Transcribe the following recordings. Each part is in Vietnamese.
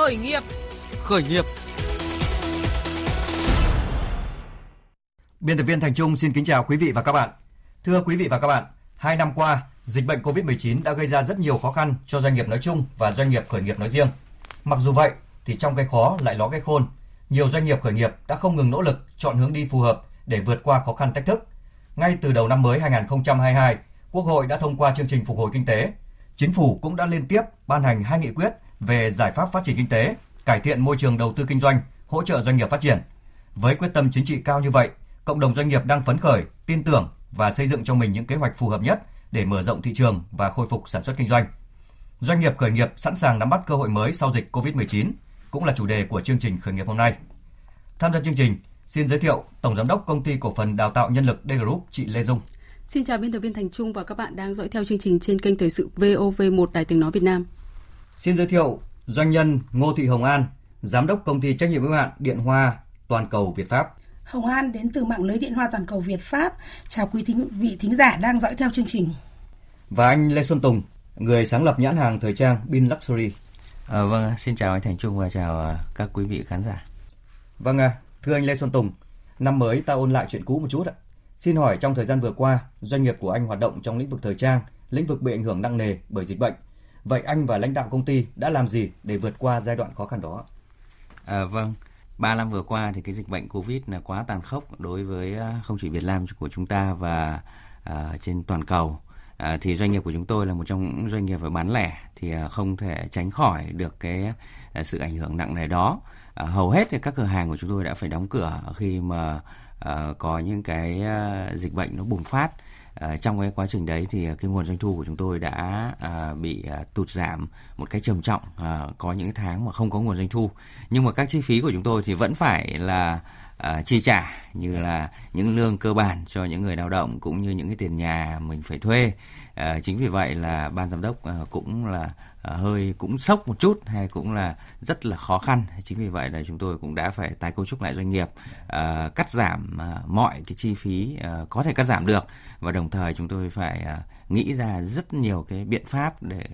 Khởi nghiệp. Khởi nghiệp. Biên tập viên Thành Trung xin kính chào quý vị và các bạn. Thưa quý vị và các bạn, hai năm qua, dịch bệnh COVID-19 đã gây ra rất nhiều khó khăn cho doanh nghiệp nói chung và doanh nghiệp khởi nghiệp nói riêng. Mặc dù vậy, thì trong cái khó lại ló cái khôn. Nhiều doanh nghiệp khởi nghiệp đã không ngừng nỗ lực chọn hướng đi phù hợp để vượt qua khó khăn thách thức. Ngay từ đầu năm mới 2022, Quốc hội đã thông qua chương trình phục hồi kinh tế. Chính phủ cũng đã liên tiếp ban hành hai nghị quyết về giải pháp phát triển kinh tế, cải thiện môi trường đầu tư kinh doanh, hỗ trợ doanh nghiệp phát triển. Với quyết tâm chính trị cao như vậy, cộng đồng doanh nghiệp đang phấn khởi, tin tưởng và xây dựng cho mình những kế hoạch phù hợp nhất để mở rộng thị trường và khôi phục sản xuất kinh doanh. Doanh nghiệp khởi nghiệp sẵn sàng nắm bắt cơ hội mới sau dịch COVID-19 cũng là chủ đề của chương trình khởi nghiệp hôm nay. Tham gia chương trình, xin giới thiệu Tổng Giám đốc Công ty Cổ phần Đào tạo Nhân lực D Group chị Lê Dung. Xin chào biên tập viên Thành Trung và các bạn đang dõi theo chương trình trên kênh Thời sự VOV1 Đài Tiếng Nói Việt Nam. Xin giới thiệu doanh nhân Ngô Thị Hồng An, Giám đốc Công ty Trách nhiệm hữu hạn Điện Hoa Toàn cầu Việt Pháp. Hồng An đến từ mạng lưới Điện Hoa Toàn cầu Việt Pháp. Chào quý thính vị thính giả đang dõi theo chương trình. Và anh Lê Xuân Tùng, người sáng lập nhãn hàng thời trang Bin Luxury. À, vâng, xin chào anh Thành Trung và chào à, các quý vị khán giả. Vâng, à, thưa anh Lê Xuân Tùng, năm mới ta ôn lại chuyện cũ một chút ạ. Xin hỏi trong thời gian vừa qua, doanh nghiệp của anh hoạt động trong lĩnh vực thời trang, lĩnh vực bị ảnh hưởng nặng nề bởi dịch bệnh. Vậy anh và lãnh đạo công ty đã làm gì để vượt qua giai đoạn khó khăn đó? À, vâng, ba năm vừa qua thì cái dịch bệnh Covid là quá tàn khốc đối với à, không chỉ Việt Nam của chúng ta và à, trên toàn cầu. À, thì doanh nghiệp của chúng tôi là một trong những doanh nghiệp về bán lẻ thì à, không thể tránh khỏi được cái à, sự ảnh hưởng nặng nề đó. À, hầu hết thì các cửa hàng của chúng tôi đã phải đóng cửa khi mà à, có những cái à, dịch bệnh nó bùng phát. À, trong cái quá trình đấy thì cái nguồn doanh thu của chúng tôi đã à, bị à, tụt giảm một cách trầm trọng à, có những tháng mà không có nguồn doanh thu. Nhưng mà các chi phí của chúng tôi thì vẫn phải là chi trả như là những lương cơ bản cho những người lao động cũng như những cái tiền nhà mình phải thuê. Chính vì vậy là ban giám đốc cũng là À, hơi cũng sốc một chút hay cũng là rất là khó khăn. Chính vì vậy là chúng tôi cũng đã phải tái cấu trúc lại doanh nghiệp à, cắt giảm à, mọi cái chi phí có thể cắt giảm được. Và đồng thời chúng tôi phải nghĩ ra rất nhiều cái biện pháp để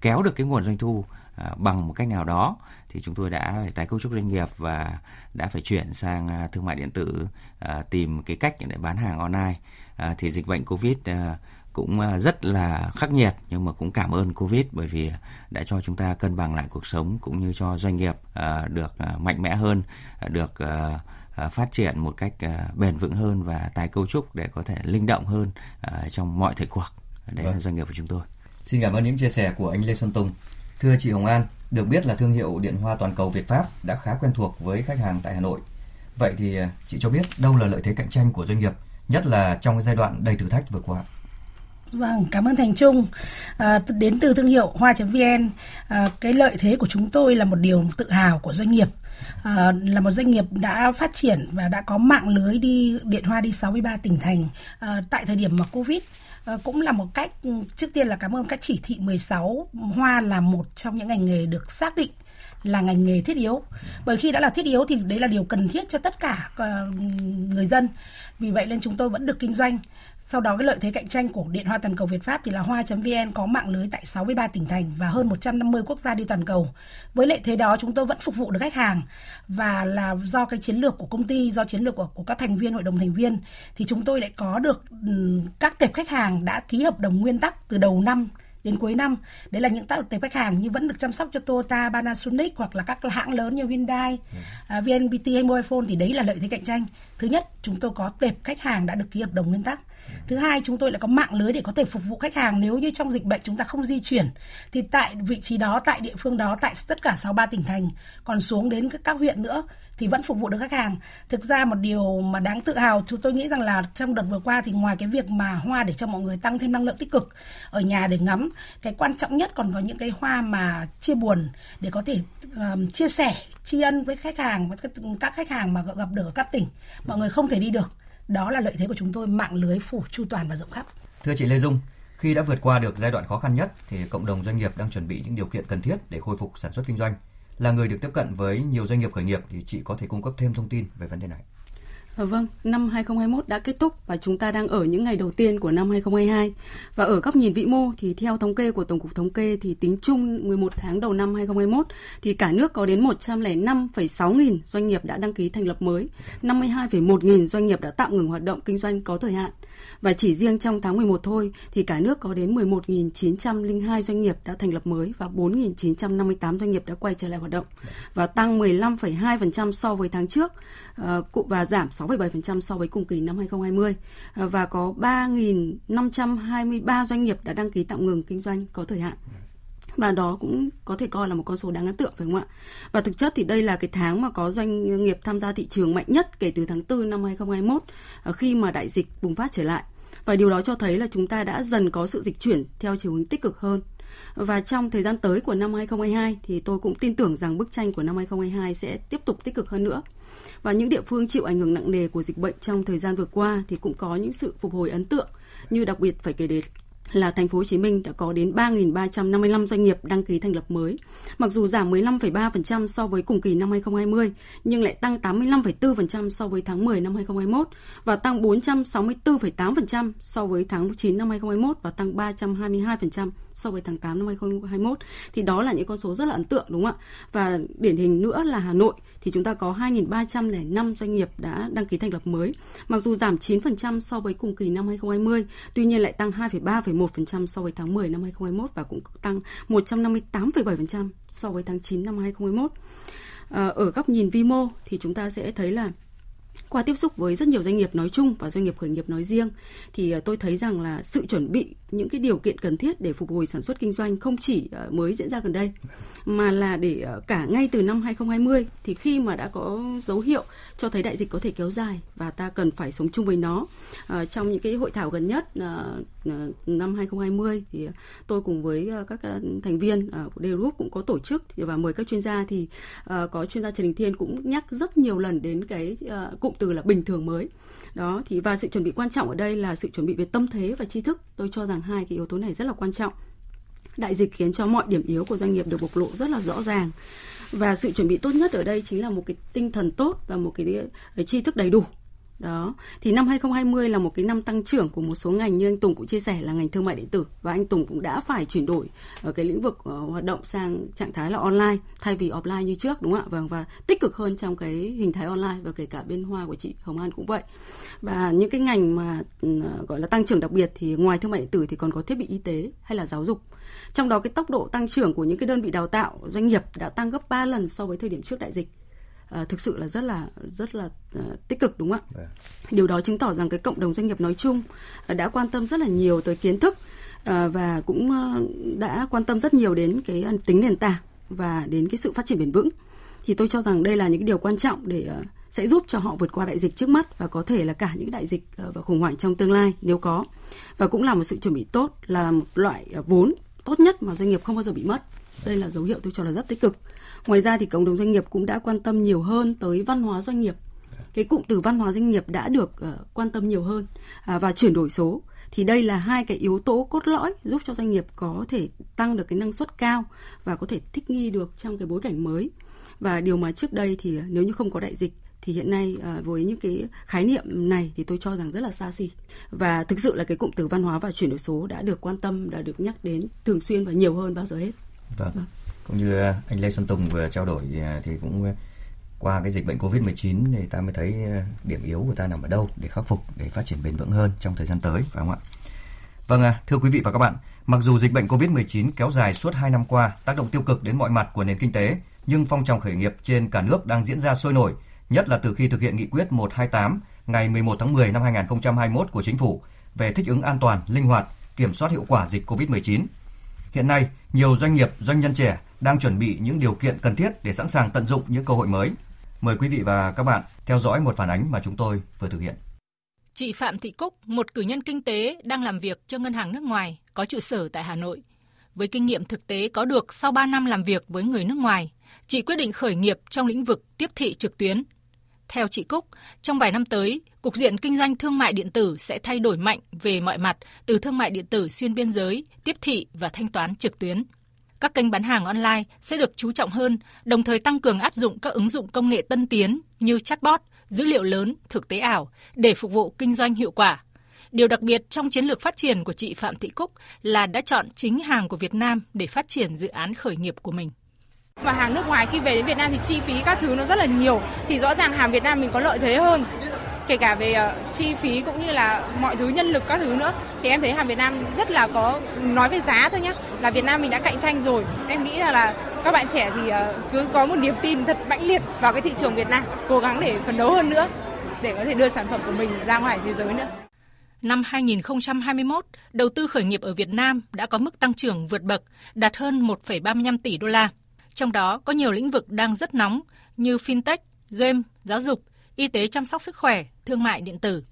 kéo được cái nguồn doanh thu À, bằng một cách nào đó. Thì chúng tôi đã phải tái cấu trúc doanh nghiệp và đã phải chuyển sang à, thương mại điện tử à, tìm cái cách để bán hàng online. Thì dịch bệnh covid cũng rất là khắc nghiệt nhưng mà cũng cảm ơn covid bởi vì đã cho chúng ta cân bằng lại cuộc sống cũng như cho doanh nghiệp được mạnh mẽ hơn được phát triển một cách bền vững hơn và tái cấu trúc để có thể linh động hơn trong mọi thời cuộc đấy vâng. là doanh nghiệp của chúng tôi xin cảm ơn những chia sẻ của anh Lê Xuân Tùng Thưa chị Hồng An, được biết là thương hiệu điện hoa toàn cầu Việt Pháp đã khá quen thuộc với khách hàng tại Hà Nội. Vậy thì à, chị cho biết đâu là lợi thế cạnh tranh của doanh nghiệp, nhất là trong giai đoạn đầy thử thách vừa qua? Vâng, cảm ơn Thành Trung. À, đến từ thương hiệu Hoa.vn, à, cái lợi thế của chúng tôi là một điều tự hào của doanh nghiệp. À, là một doanh nghiệp đã phát triển và đã có mạng lưới đi điện hoa đi 63 tỉnh thành à, tại thời điểm mà Covid. À, cũng là một cách trước tiên là cảm ơn các chỉ thị 16 hoa là một trong những ngành nghề được xác định là ngành nghề thiết yếu. Bởi khi đã là thiết yếu thì đấy là điều cần thiết cho tất cả à, người dân. Vì vậy nên chúng tôi vẫn được kinh doanh sau đó cái lợi thế cạnh tranh của Điện Hoa Toàn cầu Việt Pháp thì là Hoa.vn có mạng lưới tại 63 tỉnh thành và hơn 150 quốc gia đi toàn cầu. Với lợi thế đó chúng tôi vẫn phục vụ được khách hàng và là do cái chiến lược của công ty, do chiến lược của, của các thành viên hội đồng thành viên thì chúng tôi lại có được các tệp khách hàng đã ký hợp đồng nguyên tắc từ đầu năm đến cuối năm. Đấy là những tệp khách hàng như vẫn được chăm sóc cho Toyota, Panasonic hoặc là các hãng lớn như Hyundai, ừ. uh, VNPT hay Mobile thì đấy là lợi thế cạnh tranh. Thứ nhất chúng tôi có tệp khách hàng đã được ký hợp đồng nguyên tắc. Ừ. thứ hai chúng tôi lại có mạng lưới để có thể phục vụ khách hàng nếu như trong dịch bệnh chúng ta không di chuyển. Thì tại vị trí đó tại địa phương đó tại tất cả 63 tỉnh thành. Còn xuống đến các huyện nữa thì vẫn phục vụ được khách hàng. Thực ra một điều mà đáng tự hào chúng tôi nghĩ rằng là trong đợt vừa qua thì ngoài cái việc mà hoa để cho mọi người tăng thêm năng lượng tích cực ở nhà để ngắm, cái quan trọng nhất còn có những cái hoa mà chia buồn để có thể um, chia sẻ tri ân với khách hàng với các khách hàng mà gặp được ở các tỉnh mọi người không thể đi được. Đó là lợi thế của chúng tôi mạng lưới phủ chu toàn và rộng khắp. Thưa chị Lê Dung, khi đã vượt qua được giai đoạn khó khăn nhất thì cộng đồng doanh nghiệp đang chuẩn bị những điều kiện cần thiết để khôi phục sản xuất kinh doanh là người được tiếp cận với nhiều doanh nghiệp khởi nghiệp thì chị có thể cung cấp thêm thông tin về vấn đề này. Ờ, vâng, năm 2021 đã kết thúc và chúng ta đang ở những ngày đầu tiên của năm 2022. Và ở góc nhìn vĩ mô thì theo thống kê của Tổng cục Thống kê thì tính chung 11 tháng đầu năm 2021 thì cả nước có đến 105,6 nghìn doanh nghiệp đã đăng ký thành lập mới, 52,1 nghìn doanh nghiệp đã tạm ngừng hoạt động kinh doanh có thời hạn. Và chỉ riêng trong tháng 11 thôi thì cả nước có đến 11.902 doanh nghiệp đã thành lập mới và 4.958 doanh nghiệp đã quay trở lại hoạt động và tăng 15,2% so với tháng trước ờ, và giảm 6,7% so với cùng kỳ năm 2020 ờ, và có 3.523 doanh nghiệp đã đăng ký tạm ngừng kinh doanh có thời hạn và đó cũng có thể coi là một con số đáng ấn tượng, phải không ạ? Và thực chất thì đây là cái tháng mà có doanh nghiệp tham gia thị trường mạnh nhất kể từ tháng 4 năm 2021 ờ, khi mà đại dịch bùng phát trở lại. Và điều đó cho thấy là chúng ta đã dần có sự dịch chuyển theo chiều hướng tích cực hơn. Và trong thời gian tới của năm 2022 thì tôi cũng tin tưởng rằng bức tranh của năm 2022 sẽ tiếp tục tích cực hơn nữa. Và những địa phương chịu ảnh hưởng nặng nề của dịch bệnh trong thời gian vừa qua thì cũng có những sự phục hồi ấn tượng, như đặc biệt phải kể đến là thành phố Hồ Chí Minh đã có đến 3.355 doanh nghiệp đăng ký thành lập mới. Mặc dù giảm 15,3% so với cùng kỳ năm 2020, nhưng lại tăng 85,4% so với tháng 10 năm 2021 và tăng 464,8% so với tháng 9 năm 2021 và tăng 322% so với tháng 8 năm 2021 thì đó là những con số rất là ấn tượng đúng không ạ? Và điển hình nữa là Hà Nội thì chúng ta có 2.305 doanh nghiệp đã đăng ký thành lập mới. Mặc dù giảm 9% so với cùng kỳ năm 2020, tuy nhiên lại tăng 2,3,1% so với tháng 10 năm 2021 và cũng tăng 158,7% so với tháng 9 năm 2021. Ờ, ở góc nhìn vi mô thì chúng ta sẽ thấy là qua tiếp xúc với rất nhiều doanh nghiệp nói chung và doanh nghiệp khởi nghiệp nói riêng, thì ờ, tôi thấy rằng là sự chuẩn bị những cái điều kiện cần thiết để phục hồi sản xuất kinh doanh không chỉ ờ, mới diễn ra gần đây, mà là để ờ, cả ngay từ năm 2020 thì khi mà đã có dấu hiệu cho thấy đại dịch có thể kéo dài và ta cần phải sống chung với nó trong những cái hội thảo gần nhất năm 2020 thì tôi cùng với các thành viên của D Group cũng có tổ chức và mời các chuyên gia thì có chuyên gia Trần Đình Thiên cũng nhắc rất nhiều lần đến cái cụm từ là bình thường mới. Đó, thì, và sự chuẩn bị quan trọng ở đây là sự chuẩn bị về tâm thế và tri thức. Tôi cho rằng hai cái yếu tố này rất là quan trọng. Đại dịch khiến cho mọi điểm yếu của doanh nghiệp được bộc lộ rất là rõ ràng. Và sự chuẩn bị tốt nhất ở đây chính là một cái tinh thần tốt và một cái tri thức đầy đủ đó. Thì năm 2020 là một cái năm tăng trưởng của một số ngành như anh Tùng cũng chia sẻ là ngành thương mại điện tử. Và anh Tùng cũng đã phải chuyển đổi ở cái lĩnh vực uh, hoạt động sang trạng thái là online thay vì offline như trước đúng không ạ? Vâng và tích cực hơn trong cái hình thái online và kể cả bên hoa của chị Hồng An cũng vậy. Và những cái ngành mà uh, gọi là tăng trưởng đặc biệt thì ngoài thương mại điện tử thì còn có thiết bị y tế hay là giáo dục. Trong đó cái tốc độ tăng trưởng của những cái đơn vị đào tạo doanh nghiệp đã tăng gấp 3 lần so với thời điểm trước đại dịch à, thực sự là rất là rất là uh, tích cực đúng không ạ? Yeah. Dạ. Điều đó chứng tỏ rằng cái cộng đồng doanh nghiệp nói chung uh, đã quan tâm rất là nhiều tới kiến thức và cũng đã quan tâm rất nhiều đến cái tính nền tảng và đến cái sự phát triển bền vững. Thì tôi cho rằng đây là những cái điều quan trọng để sẽ giúp cho họ vượt qua đại dịch trước mắt và có thể là cả những đại dịch và khủng hoảng trong tương lai nếu có. Và cũng là một sự chuẩn bị tốt là một loại vốn tốt nhất mà doanh nghiệp không bao giờ bị mất. Đây là dấu hiệu tôi cho là rất tích cực. Ngoài ra thì cộng đồng doanh nghiệp cũng đã quan tâm nhiều hơn tới văn hóa doanh nghiệp. Cái cụm từ văn hóa doanh nghiệp đã được uh, quan tâm nhiều hơn uh, và chuyển đổi số thì đây là hai cái yếu tố cốt lõi giúp cho doanh nghiệp có thể tăng được cái năng suất cao và có thể thích nghi được trong cái bối cảnh mới. Và điều mà trước đây thì nếu như không có đại dịch thì hiện nay ờ, với những cái khái niệm này thì tôi cho rằng rất là xa xỉ và thực sự là cái cụm từ văn hóa và chuyển đổi số đã được quan tâm đã được nhắc đến thường xuyên và nhiều hơn bao giờ hết. Vâng. vâng cũng như à, anh Lê Xuân Tùng vừa trao đổi à, thì cũng à, qua cái dịch bệnh Covid-19 thì ta mới thấy điểm yếu của ta nằm ở đâu để khắc phục để phát triển bền vững hơn trong thời gian tới phải không ạ? Vâng thưa quý vị và các bạn, mặc dù dịch bệnh Covid-19 kéo dài suốt 2 năm qua tác động tiêu cực đến mọi mặt của nền kinh tế, nhưng phong trào khởi nghiệp trên cả nước đang diễn ra sôi nổi, nhất là từ khi thực hiện nghị quyết 128 ngày 11 tháng 10 năm 2021 của chính phủ về thích ứng an toàn, linh hoạt, kiểm soát hiệu quả dịch Covid-19. Hiện nay, nhiều doanh nghiệp, doanh nhân trẻ đang chuẩn bị những điều kiện cần thiết để sẵn sàng tận dụng những cơ hội mới. Mời quý vị và các bạn theo dõi một phản ánh mà chúng tôi vừa thực hiện. Chị Phạm Thị Cúc, một cử nhân kinh tế đang làm việc cho ngân hàng nước ngoài, có trụ sở tại Hà Nội. Với kinh nghiệm thực tế có được sau 3 năm làm việc với người nước ngoài, chị quyết định khởi nghiệp trong lĩnh vực tiếp thị trực tuyến. Theo chị Cúc, trong vài năm tới, cục diện kinh doanh thương mại điện tử sẽ thay đổi mạnh về mọi mặt từ thương mại điện tử xuyên biên giới, tiếp thị và thanh toán trực tuyến các kênh bán hàng online sẽ được chú trọng hơn, đồng thời tăng cường áp dụng các ứng dụng công nghệ tân tiến như chatbot, dữ liệu lớn, thực tế ảo để phục vụ kinh doanh hiệu quả. Điều đặc biệt trong chiến lược phát triển của chị Phạm Thị Cúc là đã chọn chính hàng của Việt Nam để phát triển dự án khởi nghiệp của mình. Mà hàng nước ngoài khi về đến Việt Nam thì chi phí các thứ nó rất là nhiều thì rõ ràng hàng Việt Nam mình có lợi thế hơn kể cả về ờ, chi phí cũng như là mọi thứ nhân lực các thứ nữa thì em thấy hàng Việt Nam rất là có nói về giá thôi nhé là Việt Nam mình đã cạnh tranh rồi em nghĩ là, là các bạn trẻ thì ờ, cứ có một niềm tin thật mãnh liệt vào cái thị trường Việt Nam cố gắng để phấn đấu hơn nữa để có thể đưa sản phẩm của mình ra ngoài thế giới nữa. Năm 2021, đầu tư khởi nghiệp ở Việt Nam đã có mức tăng trưởng vượt bậc, đạt hơn 1,35 tỷ đô la. Trong đó có nhiều lĩnh vực đang rất nóng như fintech, game, giáo dục, y tế chăm sóc sức khỏe, thương mại điện tử.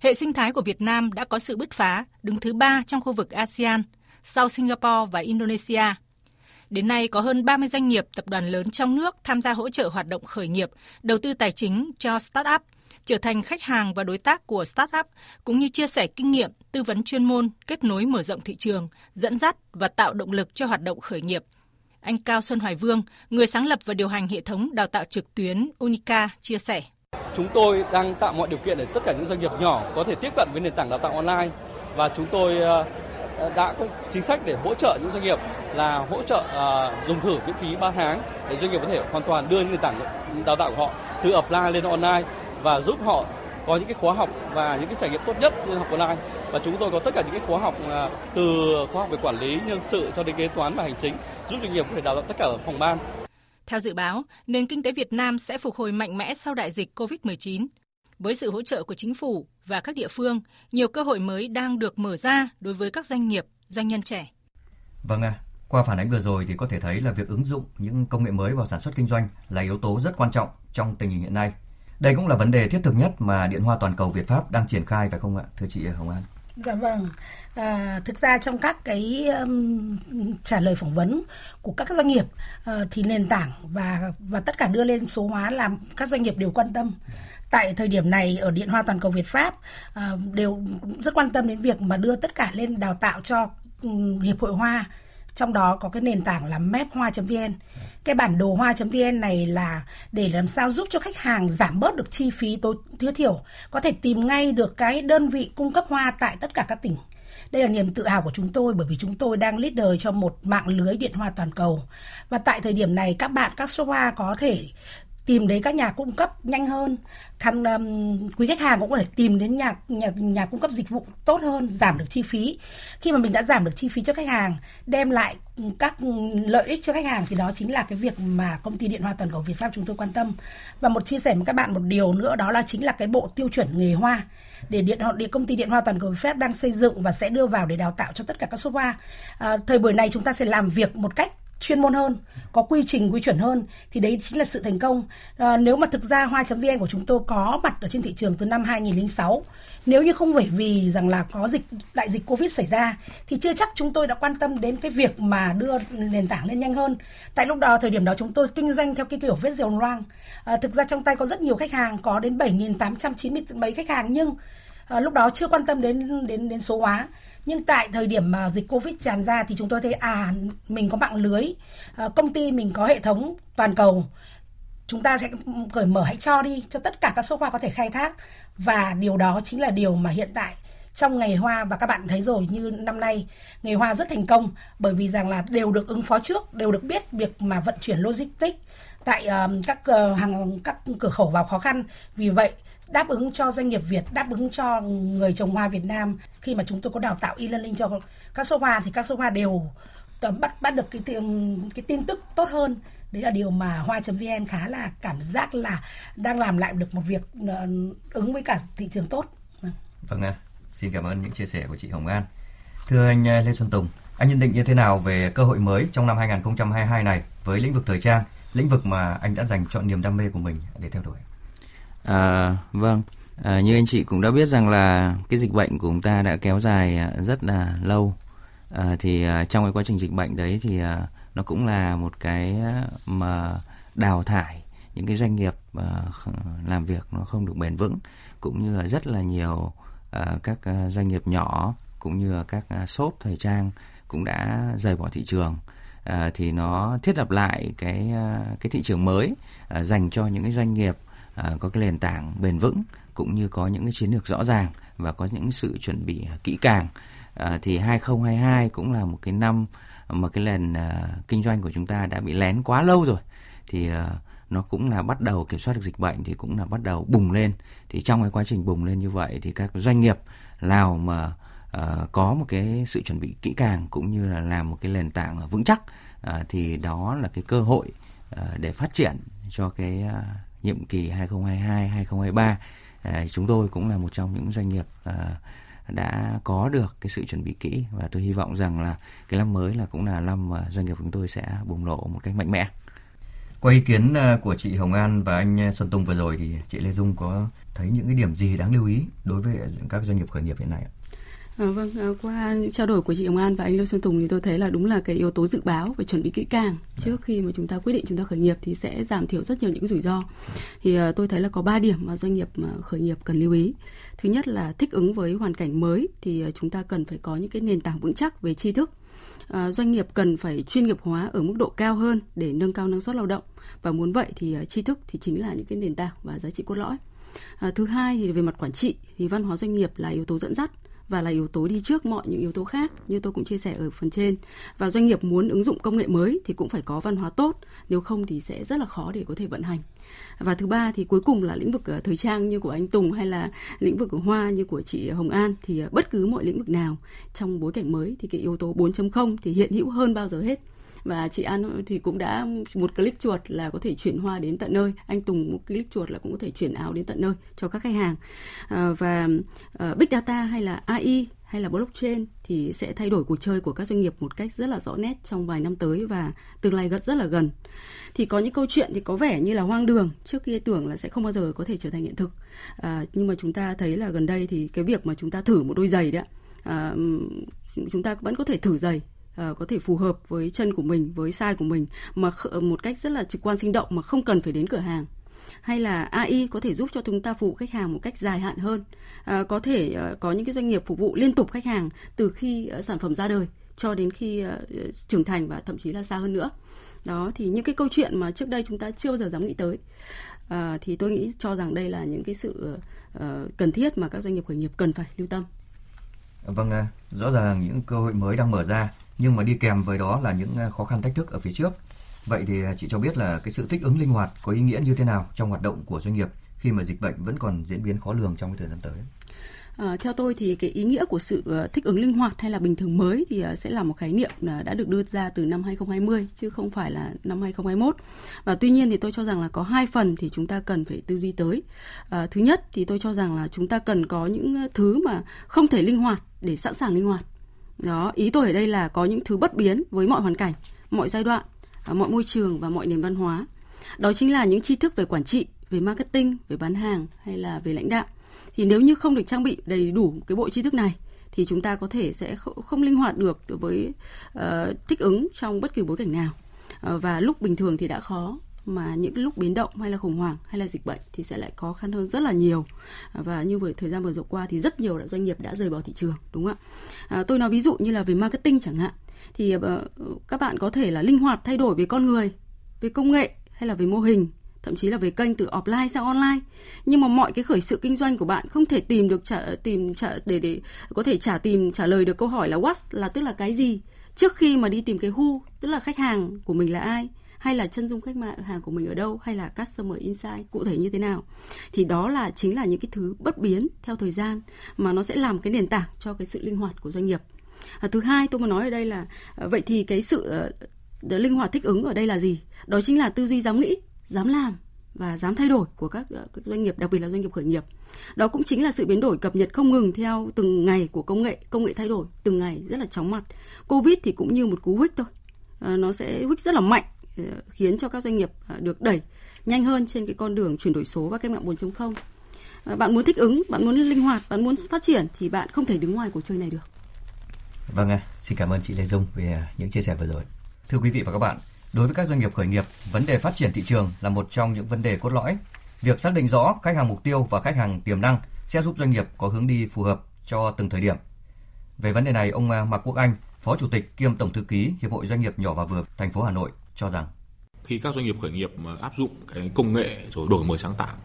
Hệ sinh thái của Việt Nam đã có sự bứt phá, đứng thứ ba trong khu vực ASEAN, sau Singapore và Indonesia. Đến nay có hơn 30 doanh nghiệp, tập đoàn lớn trong nước tham gia hỗ trợ hoạt động khởi nghiệp, đầu tư tài chính cho start-up, trở thành khách hàng và đối tác của start-up, cũng như chia sẻ kinh nghiệm, tư vấn chuyên môn, kết nối mở rộng thị trường, dẫn dắt và tạo động lực cho hoạt động khởi nghiệp. Anh Cao Xuân Hoài Vương, người sáng lập và điều hành hệ thống đào tạo trực tuyến Unica, chia sẻ. Chúng tôi đang tạo mọi điều kiện để tất cả những doanh nghiệp nhỏ có thể tiếp cận với nền tảng đào tạo online. Và chúng tôi ờ, ờ, đã có chính sách để hỗ trợ những doanh nghiệp là hỗ trợ uh, dùng thử miễn phí 3 tháng để doanh nghiệp có thể hoàn toàn đưa nền tảng đào tạo của họ từ offline lên online và giúp họ có những cái khóa học và những cái trải nghiệm tốt nhất trên học online. Và chúng tôi có tất cả những cái khóa học từ khóa học về quản lý nhân sự cho đến kế toán và hành chính giúp doanh nghiệp có thể đào tạo tất cả ở phòng ban theo dự báo, nền kinh tế Việt Nam sẽ phục hồi mạnh mẽ sau đại dịch COVID-19. Với sự hỗ trợ của chính phủ và các địa phương, nhiều cơ hội mới đang được mở ra đối với các doanh nghiệp, doanh nhân trẻ. Vâng ạ, à, qua phản ánh vừa rồi thì có thể thấy là việc ứng dụng những công nghệ mới vào sản xuất kinh doanh là yếu tố rất quan trọng trong tình hình hiện nay. Đây cũng là vấn đề thiết thực nhất mà Điện Hoa Toàn cầu Việt Pháp đang triển khai phải không ạ, thưa chị Hồng An? Dạ vâng. À, thực ra trong các cái um, trả lời phỏng vấn của các doanh nghiệp uh, thì nền tảng và và tất cả đưa lên số hóa làm các doanh nghiệp đều quan tâm. Tại thời điểm này ở Điện Hoa Toàn cầu Việt Pháp uh, đều rất quan tâm đến việc mà đưa tất cả lên đào tạo cho um, hiệp hội hoa trong đó có cái nền tảng là maphoa.vn. Cái bản đồ hoa.vn này là để làm sao giúp cho khách hàng giảm bớt được chi phí tối thiểu, có thể tìm ngay được cái đơn vị cung cấp hoa tại tất cả các tỉnh. Đây là niềm tự hào của chúng tôi bởi vì chúng tôi đang leader cho một mạng lưới điện hoa toàn cầu. Và tại thời điểm này các bạn, các shop hoa có thể tìm đến các nhà cung cấp nhanh hơn. Khăn um, quý khách hàng cũng có thể tìm đến nhà nhà nhà cung cấp dịch vụ tốt hơn giảm được chi phí. Khi mà mình đã giảm được chi phí cho khách hàng đem lại các lợi ích cho khách hàng thì đó chính là cái việc mà công ty điện hoa toàn cầu Việt Nam chúng tôi quan tâm. Và một chia sẻ với các bạn một điều nữa đó là chính là cái bộ tiêu chuẩn nghề hoa để điện điện công ty điện hoa toàn cầu Việt Pháp đang xây dựng và sẽ đưa vào để đào tạo cho tất cả các shop hoa. À, thời buổi này chúng ta sẽ làm việc một cách chuyên môn hơn có quy trình quy chuẩn hơn thì đấy chính là sự thành công. À, nếu mà thực ra hoa.vn của chúng tôi có mặt ở trên thị trường từ năm 2006 nếu như không phải vì rằng là có dịch đại dịch covid xảy ra thì chưa chắc chúng tôi đã quan tâm đến cái việc mà đưa nền tảng lên nhanh hơn. Tại lúc đó thời điểm đó chúng tôi kinh doanh theo cái kiểu vết diều loang. À, thực ra trong tay có rất nhiều khách hàng có đến 7.890 mấy khách hàng nhưng à, lúc đó chưa quan tâm đến đến đến số hóa. Nhưng tại thời điểm mà dịch covid tràn ra thì chúng tôi thấy à mình có mạng lưới à, công ty mình có hệ thống toàn cầu. Chúng ta sẽ cởi mở hãy cho đi cho tất cả các số hoa có thể khai thác. Và điều đó chính là điều mà hiện tại trong ngày hoa và các bạn thấy rồi như năm nay ngày hoa rất thành công. Bởi vì rằng là đều được ứng phó trước đều được biết việc mà vận chuyển logistics tại uh, các uh, hàng các cửa khẩu vào khó khăn. Vì vậy đáp ứng cho doanh nghiệp Việt, đáp ứng cho người trồng hoa Việt Nam. Khi mà chúng tôi có đào tạo e-learning cho các số hoa thì các số hoa đều bắt bắt được cái cái tin tức tốt hơn. Đấy là điều mà hoa.vn khá là cảm giác là đang làm lại được một việc ờ, ứng với cả thị trường tốt. Vâng ạ. Xin cảm ơn những chia sẻ của chị Hồng An. Thưa anh ờ, Lê Xuân Tùng anh nhận định như thế nào về cơ hội mới trong năm 2022 này với lĩnh vực thời trang lĩnh vực mà anh đã dành chọn niềm đam mê của mình để theo đuổi? À, vâng, à, như anh chị cũng đã biết rằng là cái dịch bệnh của chúng ta đã kéo dài à, rất là lâu. À, thì à, trong cái quá trình dịch bệnh đấy thì à, nó cũng là một cái mà đào thải những cái doanh nghiệp làm việc nó không được bền vững cũng như là rất là nhiều các doanh nghiệp nhỏ cũng như là các shop thời trang cũng đã rời bỏ thị trường à, thì nó thiết lập lại cái cái thị trường mới à, dành cho những cái doanh nghiệp à, có cái nền tảng bền vững cũng như có những cái chiến lược rõ ràng và có những sự chuẩn bị kỹ càng. À, thì 2022 cũng là một cái năm mà cái lần à, kinh doanh của chúng ta đã bị lén quá lâu rồi. Thì à, nó cũng là bắt đầu kiểm soát được dịch bệnh thì cũng là bắt đầu bùng lên. Thì trong cái quá trình bùng lên như vậy thì các doanh nghiệp nào mà uh, có một cái sự chuẩn bị kỹ càng cũng như là làm một cái nền tảng vững chắc uh, thì đó là cái cơ hội uh, để phát triển cho cái uh, nhiệm kỳ 2022 2023 ờ, chúng tôi cũng là một trong những doanh nghiệp ờ, đã có được cái sự chuẩn bị kỹ và tôi hy vọng rằng là cái năm mới là cũng là năm mà doanh nghiệp của chúng tôi sẽ bùng nổ một cách mạnh mẽ. Qua ý kiến ờ, của chị Hồng An và anh Xuân Tùng vừa rồi thì chị Lê Dung có thấy những cái điểm gì đáng lưu ý đối với các doanh nghiệp khởi nghiệp hiện nay ạ? À, vâng, à, qua trao đổi của chị Hồng An và anh Lê Xuân Tùng thì tôi thấy là đúng là cái yếu tố dự báo và chuẩn bị kỹ càng trước khi mà chúng ta quyết định chúng ta khởi nghiệp thì sẽ giảm thiểu rất nhiều những rủi ro. Thì à, tôi thấy là có 3 điểm mà doanh nghiệp mà khởi nghiệp cần lưu ý. Thứ nhất là thích ứng với hoàn cảnh mới thì chúng ta cần phải có những cái nền tảng vững chắc về tri thức. À, doanh nghiệp cần phải chuyên nghiệp hóa ở mức độ cao hơn để nâng cao năng suất lao động và muốn vậy thì uh, tri thức thì chính là những cái nền tảng và giá trị cốt lõi. À, thứ hai thì về mặt quản trị thì văn hóa doanh nghiệp là yếu tố dẫn dắt và là yếu tố đi trước mọi những yếu tố khác như tôi cũng chia sẻ ở phần trên. Và doanh nghiệp muốn ứng dụng công nghệ mới thì cũng phải có văn hóa tốt, nếu không thì sẽ rất là khó để có thể vận hành. Và thứ ba thì cuối cùng là lĩnh vực ờ, thời trang như của anh Tùng hay là lĩnh vực của hoa như của chị Hồng An thì ờ, bất cứ mọi lĩnh vực nào trong bối cảnh mới thì cái yếu tố 4.0 thì hiện hữu hơn bao giờ hết và chị An thì cũng đã một click chuột là có thể chuyển hoa đến tận nơi. Anh Tùng một click chuột là cũng có thể chuyển áo đến tận nơi cho các khách hàng. À, và ờ, big data hay là AI hay là blockchain thì sẽ thay đổi cuộc chơi của các doanh nghiệp một cách rất là rõ nét trong vài năm tới và tương lai rất là gần. Thì có những câu chuyện thì có vẻ như là hoang đường trước kia tưởng là sẽ không bao giờ có thể trở thành hiện thực. À, nhưng mà chúng ta thấy là gần đây thì cái việc mà chúng ta thử một đôi giày đấy à, chúng ta vẫn có thể thử giày uh, có thể phù hợp với chân của mình với size của mình mà ờ, một cách rất là trực quan sinh động mà không cần phải đến cửa hàng. Hay là AI có thể giúp cho chúng ta phục vụ khách hàng một cách dài hạn hơn. À, có thể uh, có những cái doanh nghiệp phục vụ liên tục khách hàng từ khi uh, sản phẩm ra đời cho đến khi uh, trưởng thành và thậm chí là xa hơn nữa. Đó thì những cái câu chuyện mà trước đây chúng ta chưa bao giờ dám nghĩ tới. À, thì tôi nghĩ cho rằng đây là những cái sự uh, cần thiết mà các doanh nghiệp khởi nghiệp cần phải lưu tâm. Vâng rõ ràng những cơ hội mới đang mở ra nhưng mà đi kèm với đó là những à, khó khăn thách thức ở phía trước. Vậy thì à, chị cho biết là cái sự thích ứng linh hoạt có ý nghĩa như thế nào trong hoạt động của doanh nghiệp khi mà dịch bệnh vẫn còn diễn biến khó lường trong cái thời gian tới? À, theo tôi thì cái ý nghĩa của sự à, thích ứng linh hoạt hay là bình thường mới thì sẽ là một khái niệm đã được đưa ra từ năm 2020 chứ không phải là năm 2021. Và tuy nhiên thì tôi cho rằng là có hai phần thì chúng ta cần phải tư duy tới. À, thứ nhất thì tôi cho rằng là chúng ta cần có những thứ mà không thể linh hoạt để sẵn sàng linh hoạt đó ý tôi ở đây là có những thứ bất biến với mọi hoàn cảnh mọi giai đoạn à, mọi môi trường và mọi nền văn hóa. Đó chính là những tri thức về quản trị về marketing về bán hàng hay là về lãnh đạo. Thì nếu như không được trang bị đầy đủ cái bộ tri thức này thì chúng ta có thể sẽ không linh hoạt được với uh, thích ứng trong bất kỳ bối cảnh nào. Uh, và lúc bình thường thì đã khó mà những lúc biến động hay là khủng hoảng hay là dịch bệnh thì sẽ lại khó khăn hơn rất là nhiều. À, và như vừa thời gian vừa rồi qua thì rất nhiều doanh nghiệp đã rời bỏ thị trường đúng không ạ? À, tôi nói ví dụ như là về marketing chẳng hạn. Thì uh, các bạn có thể là linh hoạt thay đổi về con người về công nghệ hay là về mô hình thậm chí là về kênh từ offline sang online. Nhưng mà mọi cái khởi sự kinh doanh của bạn không thể tìm được trả tìm trả để để có thể trả tìm trả lời được câu hỏi là what là tức là cái gì trước khi mà đi tìm cái who tức là khách hàng của mình là ai hay là chân dung khách hàng của mình ở đâu hay là customer insight cụ thể như thế nào. Thì đó là chính là những cái thứ bất biến theo thời gian mà nó sẽ làm cái nền tảng cho cái sự linh hoạt của doanh nghiệp. À, thứ hai tôi muốn nói ở đây là à, vậy thì cái sự uh, linh hoạt thích ứng ở đây là gì? Đó chính là tư duy dám nghĩ dám làm và dám thay đổi của các, ờ, các doanh nghiệp đặc biệt là doanh nghiệp khởi nghiệp. Đó cũng chính là sự biến đổi cập nhật không ngừng theo từng ngày của công nghệ công nghệ thay đổi từng ngày rất là chóng mặt. Covid thì cũng như một cú hích thôi. À, nó sẽ hích rất là mạnh. Ờ, khiến cho các doanh nghiệp ờ, được đẩy nhanh hơn trên cái con đường chuyển đổi số và cách mạng 4.0. Ờ, bạn muốn thích ứng, bạn muốn linh hoạt, bạn muốn phát triển thì bạn không thể đứng ngoài cuộc chơi này được. Vâng ạ, xin cảm ơn chị Lê Dung về à, những chia sẻ vừa rồi. Thưa quý vị và các bạn, đối với các doanh nghiệp khởi nghiệp, vấn đề phát triển thị trường là một trong những vấn đề cốt lõi. Việc xác định rõ khách hàng mục tiêu và khách hàng tiềm năng sẽ giúp doanh nghiệp có hướng đi phù hợp cho từng thời điểm. Về vấn đề này, ông à, Mạc Quốc Anh, Phó Chủ tịch kiêm Tổng thư ký Hiệp hội Doanh nghiệp nhỏ và vừa thành phố Hà Nội cho rằng khi các doanh nghiệp khởi nghiệp mà áp dụng cái công nghệ rồi đổi mới sáng tạo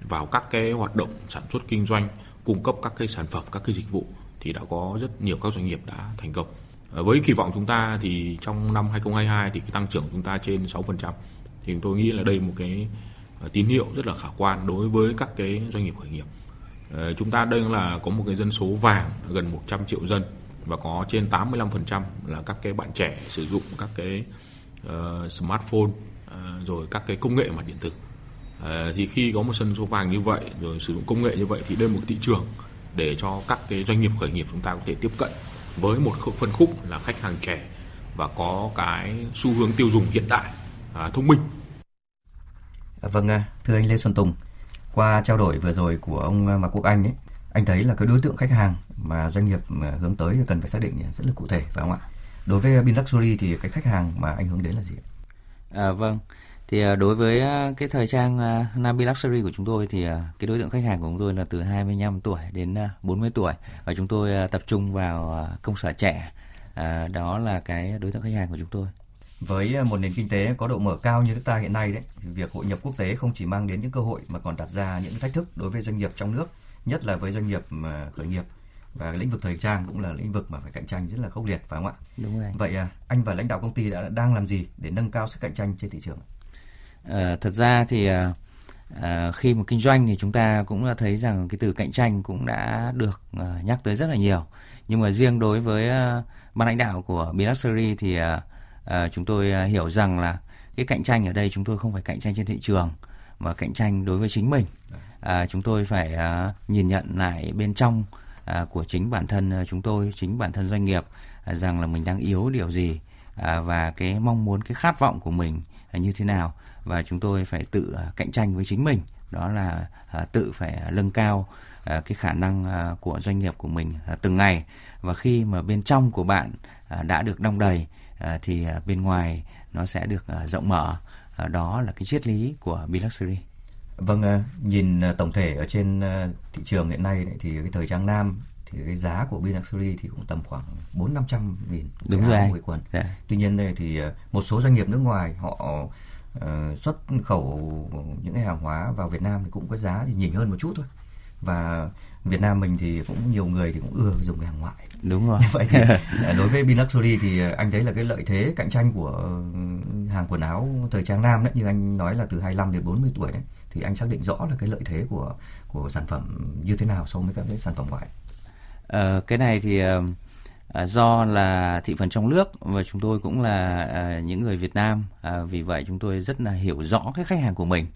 vào các cái hoạt động sản xuất kinh doanh, cung cấp các cái sản phẩm, các cái dịch vụ thì đã có rất nhiều các doanh nghiệp đã thành công. Ờ, với kỳ vọng chúng ta thì trong năm 2022 thì cái tăng trưởng chúng ta trên 6% thì tôi nghĩ là đây một cái ờ, tín hiệu rất là khả quan đối với các cái doanh nghiệp khởi nghiệp. Ờ, chúng ta đây là có một cái dân số vàng gần 100 triệu dân và có trên 85% là các cái bạn trẻ sử dụng các cái uh, smartphone uh, rồi các cái công nghệ mặt điện tử. Uh, thì khi có một sân số vàng như vậy rồi sử dụng công nghệ như vậy thì đây là một thị trường để cho các cái doanh nghiệp khởi nghiệp chúng ta có thể tiếp cận với một phân khúc là khách hàng trẻ và có cái xu hướng tiêu dùng hiện đại uh, thông minh. Vâng, à, thưa anh Lê Xuân Tùng, qua trao đổi vừa rồi của ông à, Mạc Quốc Anh ấy, anh thấy là cái đối tượng khách hàng mà doanh nghiệp hướng tới cần phải xác định rất là cụ thể phải không ạ? Đối với Bin Luxury thì cái khách hàng mà anh hướng đến là gì? À, vâng, thì à, đối với à, cái thời trang à, Nabi Luxury của chúng tôi thì cái đối tượng khách hàng của chúng tôi là từ 25 tuổi đến 40 tuổi và chúng tôi tập trung vào công sở trẻ. Đó là cái đối tượng khách hàng của chúng tôi. Với một nền kinh tế có độ mở cao như nước ta hiện nay đấy, việc hội nhập quốc tế không chỉ mang đến những cơ hội mà còn đặt ra những thách thức đối với doanh nghiệp trong nước, nhất là với doanh nghiệp khởi nghiệp và lĩnh vực thời trang cũng là lĩnh vực mà phải cạnh tranh rất là khốc liệt phải không ạ? Đúng rồi. Vậy anh và lãnh đạo công ty đã đang làm gì để nâng cao sức cạnh tranh trên thị trường? À, thật ra thì à, khi mà kinh doanh thì chúng ta cũng đã thấy rằng cái từ cạnh tranh cũng đã được à, nhắc tới rất là nhiều. Nhưng mà riêng đối với à, ban lãnh đạo của Bilaxury thì à, à, chúng tôi à, hiểu rằng là cái cạnh tranh ở đây chúng tôi không phải cạnh tranh trên thị trường mà cạnh tranh đối với chính mình. À, chúng tôi phải à, nhìn nhận lại bên trong à, của chính bản thân à, chúng tôi, chính bản thân doanh nghiệp à, rằng là mình đang yếu điều gì à, và cái mong muốn, cái khát vọng của mình à, như thế nào. Và chúng tôi phải tự à, cạnh tranh với chính mình. Đó là à, tự phải nâng cao à, cái khả năng à, của doanh nghiệp của mình à, từng ngày. Và khi mà bên trong của bạn đã được đong đầy thì bên ngoài nó sẽ được rộng mở. Đó là cái triết lý của Biluxury. Vâng, nhìn tổng thể ở trên thị trường hiện nay thì cái thời trang nam thì cái giá của Biluxury thì cũng tầm khoảng bốn năm trăm nghìn đúng rồi quần. Dạ. Tuy nhiên đây thì một số doanh nghiệp nước ngoài họ xuất khẩu những cái hàng hóa vào Việt Nam thì cũng có giá thì nhỉnh hơn một chút thôi và Việt Nam mình thì cũng nhiều người thì cũng ưa dùng cái hàng ngoại đúng rồi vậy thì ờ, đối với Biluxury thì anh thấy là cái lợi thế cạnh tranh của hàng quần áo thời trang nam đấy như anh nói là từ 25 đến 40 tuổi đấy thì anh xác định rõ là cái lợi thế của của sản phẩm như thế nào so với các cái sản phẩm ngoại? Ờ, cái này thì uh do là thị phần trong nước và chúng tôi cũng là à, những người Việt Nam à, vì vậy chúng tôi rất là hiểu rõ cái khách hàng của mình.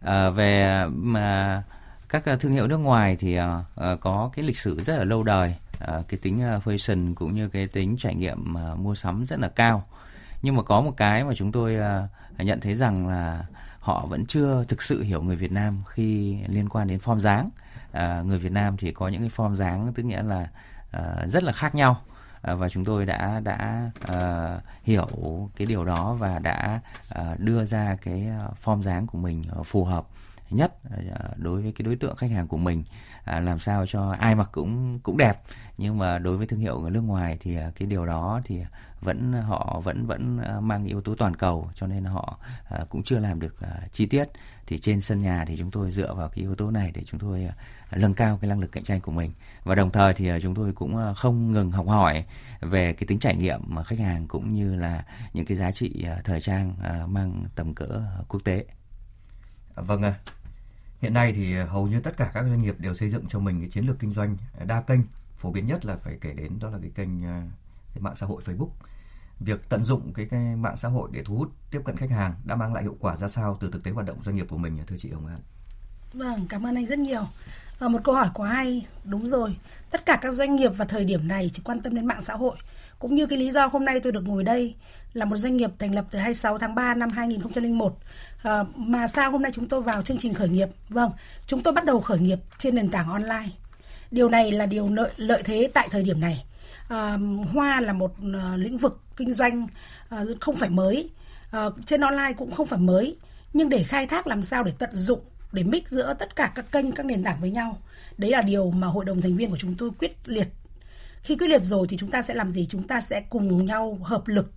Ờ, về mà các thương hiệu nước ngoài thì ờ, có cái lịch sử rất là lâu đời. Cái tính fashion cũng như cái tính trải nghiệm mua sắm rất là cao. Nhưng mà có một cái mà chúng tôi nhận thấy rằng là họ vẫn chưa thực sự hiểu người Việt Nam khi liên quan đến form dáng. À, người Việt Nam thì có những cái form dáng tức nghĩa là à, rất là khác nhau. À, và chúng tôi đã đã à, hiểu cái điều đó và đã à, đưa ra cái à, form dáng của mình à, phù hợp nhất à, đối với cái đối tượng khách hàng của mình à, làm sao cho ai mặc cũng cũng đẹp nhưng mà đối với thương hiệu ở nước ngoài thì à, cái điều đó thì vẫn họ vẫn vẫn à, mang yếu tố toàn cầu cho nên họ à, cũng chưa làm được à, chi tiết thì trên sân nhà thì chúng tôi dựa vào cái yếu tố này để chúng tôi uh, nâng cao cái năng lực cạnh tranh của mình và đồng thời thì à, chúng tôi cũng không ngừng học hỏi về cái tính trải nghiệm mà khách hàng cũng như là những cái giá trị à, thời trang mang tầm cỡ quốc tế. Vâng ạ. Hiện nay thì ờ, hầu như tất cả các doanh nghiệp đều xây dựng cho mình cái chiến lược kinh doanh ờ, đa kênh. Phổ biến nhất là phải kể đến đó là cái kênh ờ, cái mạng xã hội Facebook. Việc tận dụng cái, cái mạng xã hội để thu hút tiếp cận khách hàng đã mang lại hiệu quả ra sao từ thực tế hoạt động doanh nghiệp của mình thưa chị Hồng An? Vâng, cảm ơn anh rất nhiều. À, một câu hỏi quá hay, đúng rồi. Tất cả các doanh nghiệp vào thời điểm này chỉ quan tâm đến mạng xã hội. Cũng như cái lý do hôm nay tôi được ngồi đây là một doanh nghiệp thành lập từ 26 tháng 3 năm 2001. À, ờ, mà sao hôm nay chúng tôi vào chương trình khởi nghiệp? Vâng, chúng tôi bắt đầu khởi nghiệp trên nền tảng online. Điều này là điều lợi, lợi thế tại thời điểm này. À, hoa là một uh, lĩnh vực kinh doanh uh, không phải mới. Uh, trên online cũng không phải mới. Nhưng để khai thác làm sao để tận dụng để mix giữa tất cả các kênh các nền tảng với nhau đấy là điều mà hội đồng thành viên của chúng tôi quyết liệt khi quyết liệt rồi thì chúng ta sẽ làm gì? Chúng ta sẽ cùng nhau hợp lực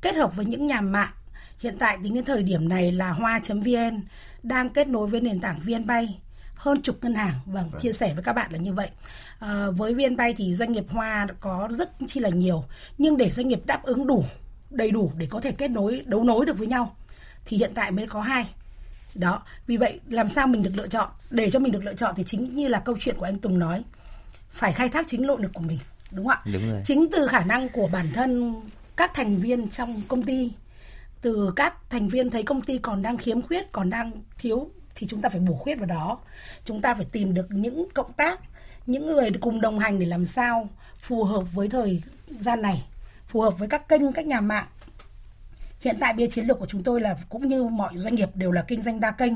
kết hợp với những nhà mạng. Hiện tại tính đến thời điểm này là hoa.vn đang kết nối với nền tảng vnpay hơn chục ngân hàng vâng, vâng. chia sẻ với các bạn là như vậy. À, với VNPay thì doanh nghiệp hoa có rất chi là nhiều nhưng để doanh nghiệp đáp ứng đủ đầy đủ để có thể kết nối đấu nối được với nhau thì hiện tại mới có hai. Đó vì vậy làm sao mình được lựa chọn? Để cho mình được lựa chọn thì chính như là câu chuyện của anh Tùng nói phải khai thác chính nội lực của mình đúng không ạ? Đúng rồi. chính từ khả năng của bản thân các thành viên trong công ty từ các thành viên thấy công ty còn đang khiếm khuyết còn đang thiếu thì chúng ta phải bổ khuyết vào đó. Chúng ta phải tìm được những cộng tác những người cùng đồng hành để làm sao phù hợp với thời gian này phù hợp với các kênh các nhà mạng. Hiện tại bia chiến lược của chúng tôi là cũng như mọi doanh nghiệp đều là kinh doanh đa kênh.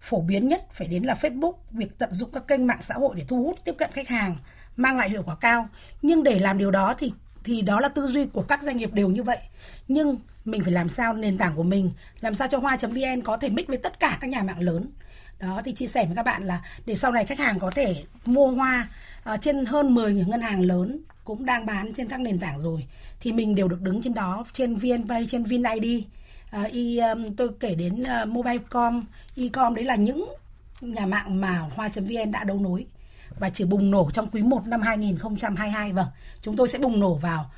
Phổ biến nhất phải đến là Facebook việc tận dụng các kênh mạng xã hội để thu hút tiếp cận khách hàng mang lại hiệu quả cao. Nhưng để làm điều đó thì thì đó là tư duy của các doanh nghiệp đều như vậy. Nhưng mình phải làm sao nền tảng của mình làm sao cho hoa.vn có thể mix với tất cả các nhà mạng lớn. Đó thì chia sẻ với các bạn là để sau này khách hàng có thể mua hoa uh, trên hơn 10 ngân hàng lớn cũng đang bán trên các nền tảng rồi thì mình đều được đứng trên đó trên VNPay trên VinID uh, à, y um, tôi kể đến à, uh, Mobilecom, Ecom đấy là những nhà mạng mà Hoa.vn đã đấu nối và chỉ bùng nổ trong quý 1 năm 2022 vâng. Chúng tôi sẽ bùng nổ vào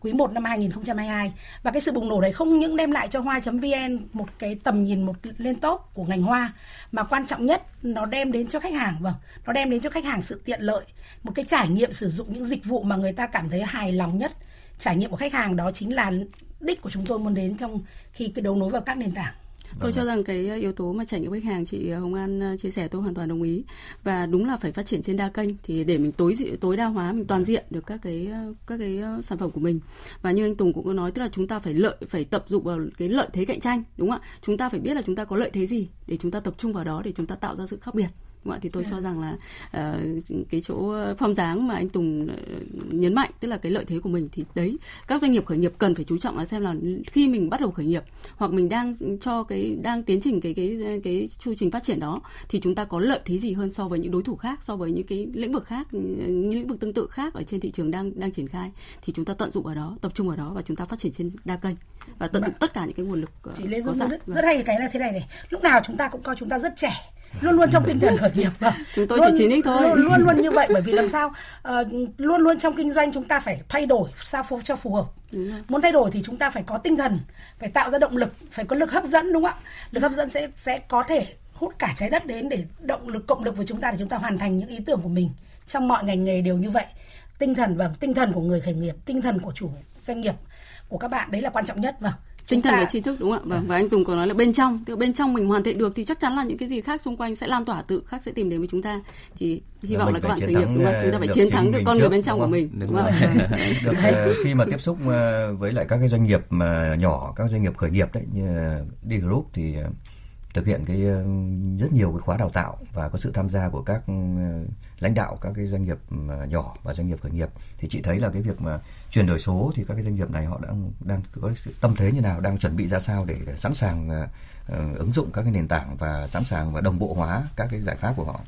quý 1 năm 2022 và cái sự bùng nổ đấy không những đem lại cho hoa.vn một cái tầm nhìn một lên top của ngành hoa, mà quan trọng nhất, nó đem đến cho khách hàng vâng. Nó đem đến cho khách hàng sự tiện lợi. Một cái trải nghiệm sử dụng những dịch vụ mà người ta cảm thấy hài lòng nhất, trải nghiệm của khách hàng đó chính là đích của chúng tôi muốn đến trong khi cái đấu nối vào các nền tảng. Tôi cho rằng cái yếu tố mà trải nghiệm khách hàng chị Hồng An ờ, chia sẻ tôi hoàn toàn đồng ý. Và đúng là phải phát triển trên đa kênh thì để mình tối tối đa hóa mình toàn diện được các cái ờ, các cái ờ, sản phẩm của mình. Và như anh Tùng cũng có nói tức là chúng ta phải lợi phải tập dụng vào cái lợi thế cạnh tranh đúng không ạ? Chúng ta phải biết là chúng ta có lợi thế gì để chúng ta tập trung vào đó để chúng ta tạo ra sự khác biệt đúng thì tôi yeah. cho rằng là uh, cái chỗ phong dáng mà anh Tùng uh, nhấn mạnh tức là cái lợi thế của mình thì đấy các doanh nghiệp khởi nghiệp cần phải chú trọng là xem là khi mình bắt đầu khởi nghiệp hoặc mình đang cho cái đang tiến trình cái cái cái, cái chu trình phát triển đó thì chúng ta có lợi thế gì hơn so với những đối thủ khác so với những cái lĩnh vực khác những lĩnh vực tương tự khác ở trên thị trường đang đang triển khai thì chúng ta tận dụng ở đó tập trung vào đó và chúng ta phát triển trên đa kênh và tận dụng tất cả những cái nguồn lực uh, chị Lê Dung rất, rất hay cái là thế này này lúc nào chúng ta cũng coi chúng ta rất trẻ luôn luôn trong tinh thần khởi nghiệp. Vâng. chúng tôi luôn, chỉ chín thôi. luôn, luôn luôn như vậy bởi vì làm sao uh, luôn luôn trong kinh doanh chúng ta phải thay đổi sao phù, cho phù hợp. Muốn thay đổi thì chúng ta phải có tinh thần phải tạo ra động lực phải có lực hấp dẫn đúng không ạ? Lực hấp dẫn sẽ sẽ có thể hút cả trái đất đến để động lực cộng lực với chúng ta để chúng ta hoàn thành những ý tưởng của mình. Trong mọi ngành nghề đều như vậy. Tinh thần vâng tinh thần của người khởi nghiệp tinh thần của chủ doanh nghiệp của các bạn đấy là quan trọng nhất vâng tinh thần ta... tri thức đúng không ạ? Vâng và anh Tùng có nói là bên trong. Tức bên trong mình hoàn thiện được thì chắc chắn là những cái gì khác xung quanh sẽ lan tỏa tự khác sẽ tìm đến với chúng ta. Thì hy vọng là các bạn khởi nghiệp đúng không chúng ta phải chiến thắng được con người bên trong của mình. Đúng, không? được ờ, khi mà tiếp xúc ờ, với lại các cái doanh nghiệp mà nhỏ các doanh nghiệp khởi nghiệp đấy như D Group thì thực hiện cái ờ, rất nhiều cái khóa đào tạo và có sự tham gia của các ừ, lãnh đạo các cái doanh nghiệp nhỏ và doanh nghiệp khởi nghiệp. Thì chị thấy là cái việc mà chuyển đổi số thì các cái doanh nghiệp này họ đang đang có sự tâm thế như nào, đang chuẩn bị ra sao để sẵn sàng ờ, ờ, ứng dụng các cái nền tảng và sẵn sàng và đồng bộ hóa các cái giải pháp của họ?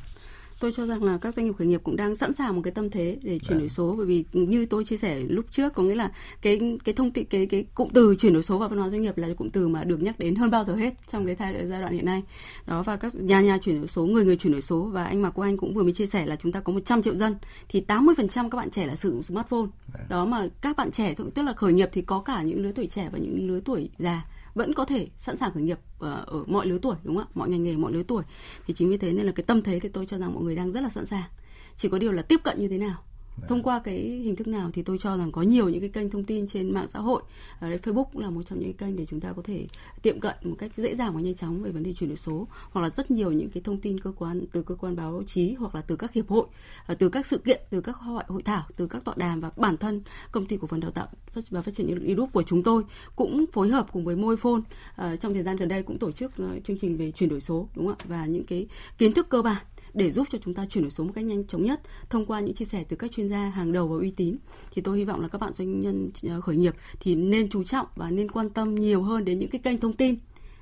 Tôi cho rằng là các doanh nghiệp khởi nghiệp cũng đang sẵn sàng một cái tâm thế để chuyển đổi số bởi vì như tôi chia sẻ lúc trước có nghĩa là cái cái thông tin cái cái cụm từ chuyển đổi số và văn hóa doanh nghiệp là cụm từ mà được nhắc đến hơn bao giờ hết trong cái giai đoạn hiện nay. Đó và các nhà nhà chuyển đổi số người người chuyển đổi số và anh Mạc Quốc Anh cũng vừa mới chia sẻ là chúng ta có 100 triệu dân thì 80% các bạn trẻ là sử dụng smartphone. Đó mà các bạn trẻ tức là khởi nghiệp thì có cả những lứa tuổi trẻ và những lứa tuổi già vẫn có thể sẵn sàng khởi nghiệp ờ, ở, mọi lứa tuổi đúng không ạ? Mọi ngành nghề mọi lứa tuổi. Thì chính vì thế nên là cái tâm thế thì tôi cho rằng mọi người đang rất là sẵn sàng. Chỉ có điều là tiếp cận như thế nào? Vâng. Thông qua cái hình thức nào thì tôi cho rằng có nhiều những cái kênh thông tin trên mạng xã hội. Ở đây Facebook cũng là một trong những cái kênh để chúng ta có thể tiệm cận một cách dễ dàng và nhanh chóng về vấn đề chuyển đổi số, hoặc là rất nhiều những cái thông tin cơ quan, từ cơ quan báo chí hoặc là từ các hiệp hội à, từ các sự kiện, từ các hội hội thảo, từ các tọa đàm và bản thân công ty cổ phần đào tạo và phát triển những của chúng tôi cũng phối hợp cùng với Môi Phone à, trong thời gian gần đây cũng tổ chức ờ, chương trình về chuyển đổi số, đúng không ạ? Và những cái kiến thức cơ bản để giúp cho chúng ta chuyển đổi số một cách nhanh chóng nhất thông qua những chia sẻ từ các chuyên gia hàng đầu và uy tín thì tôi hy vọng là các bạn doanh nhân ờ, khởi nghiệp thì nên chú trọng và nên quan tâm nhiều hơn đến những cái kênh thông tin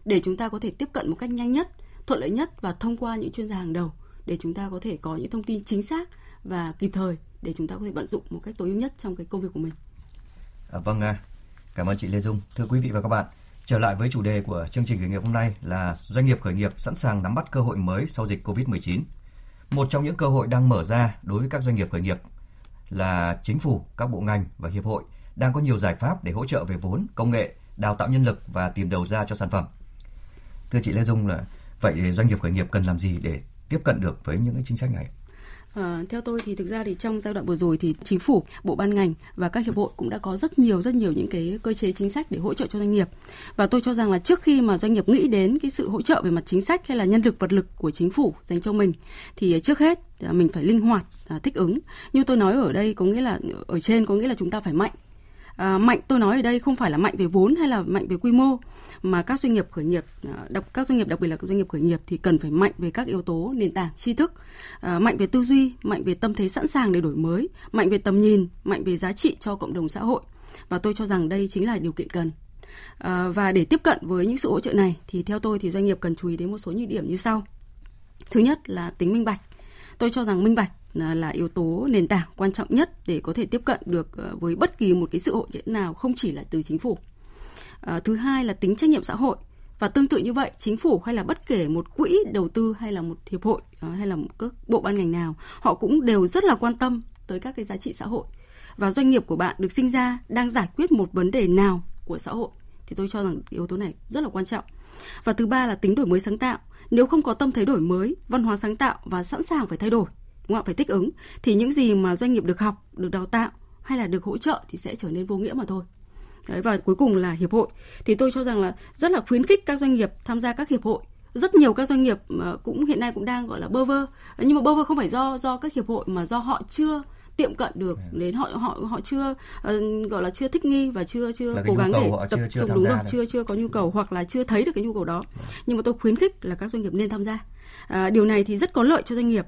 để chúng ta có thể tiếp cận một cách nhanh nhất thuận lợi nhất và thông qua những chuyên gia hàng đầu để chúng ta có thể có những thông tin chính xác và kịp thời để chúng ta có thể vận dụng một cách tối ưu nhất trong cái công việc của mình. À, vâng, à, cảm ơn chị Lê Dung. Thưa quý vị và các bạn, trở lại với chủ đề của chương trình khởi nghiệp hôm nay là doanh nghiệp khởi nghiệp sẵn sàng nắm bắt cơ hội mới sau dịch Covid-19. Một trong những cơ hội đang mở ra đối với các doanh nghiệp khởi nghiệp là chính phủ, các bộ ngành và hiệp hội đang có nhiều giải pháp để hỗ trợ về vốn, công nghệ, đào tạo nhân lực và tìm đầu ra cho sản phẩm. Thưa chị Lê Dung là vậy doanh nghiệp khởi nghiệp cần làm gì để tiếp cận được với những cái chính sách này? À, theo tôi thì thực ra thì trong giai đoạn vừa rồi thì chính phủ, bộ ban ngành và các hiệp hội cũng đã có rất nhiều rất nhiều những cái cơ chế chính sách để hỗ trợ cho doanh nghiệp. Và tôi cho rằng là trước khi mà doanh nghiệp nghĩ đến cái sự hỗ trợ về mặt chính sách hay là nhân lực vật lực của chính phủ dành cho mình thì trước hết mình phải linh hoạt, à, thích ứng. Như tôi nói ở đây có nghĩa là ở trên có nghĩa là chúng ta phải mạnh À, mạnh tôi nói ở đây không phải là mạnh về vốn hay là mạnh về quy mô mà các doanh nghiệp khởi nghiệp à, đặc các doanh nghiệp đặc biệt là các doanh nghiệp khởi nghiệp thì cần phải mạnh về các yếu tố nền tảng tri thức. À, mạnh về tư duy mạnh về tâm thế sẵn sàng để đổi mới mạnh về tầm nhìn mạnh về giá trị cho cộng đồng xã hội. Và tôi cho rằng đây chính là điều kiện cần. À, và để tiếp cận với những sự hỗ trợ này thì theo tôi thì doanh nghiệp cần chú ý đến một số nhược điểm như sau. Thứ nhất là tính minh bạch. Tôi cho rằng minh bạch là yếu tố nền tảng quan trọng nhất để có thể tiếp cận được ờ, với bất kỳ một cái sự hỗ trợ nào không chỉ là từ chính phủ. À, thứ hai là tính trách nhiệm xã hội. Và tương tự như vậy chính phủ hay là bất kể một quỹ đầu tư hay là một hiệp hội ờ, hay là một các bộ ban ngành nào họ cũng đều rất là quan tâm tới các cái giá trị xã hội. Và doanh nghiệp của bạn được sinh ra đang giải quyết một vấn đề nào của xã hội thì tôi cho rằng yếu tố này rất là quan trọng. Và thứ ba là tính đổi mới sáng tạo. Nếu không có tâm thế đổi mới văn hóa sáng tạo và sẵn sàng phải thay đổi đúng không? phải thích ứng. Thì những gì mà doanh nghiệp được học được đào tạo hay là được hỗ trợ thì sẽ trở nên vô nghĩa mà thôi. Đấy, và cuối cùng là hiệp hội. Thì tôi cho rằng là rất là khuyến khích các doanh nghiệp tham gia các hiệp hội. Rất nhiều các doanh nghiệp cũng hiện nay cũng đang gọi là bơ vơ. Nhưng mà bơ vơ không phải do do các hiệp hội mà do họ chưa tiệm cận được ừ. đến họ họ họ chưa uh, gọi là chưa thích nghi và chưa chưa cố gắng để tập trung đúng rồi chưa chưa có nhu cầu hoặc là chưa thấy được cái nhu cầu đó. Nhưng mà tôi khuyến khích là các doanh nghiệp nên tham gia. À, điều này thì rất có lợi cho doanh nghiệp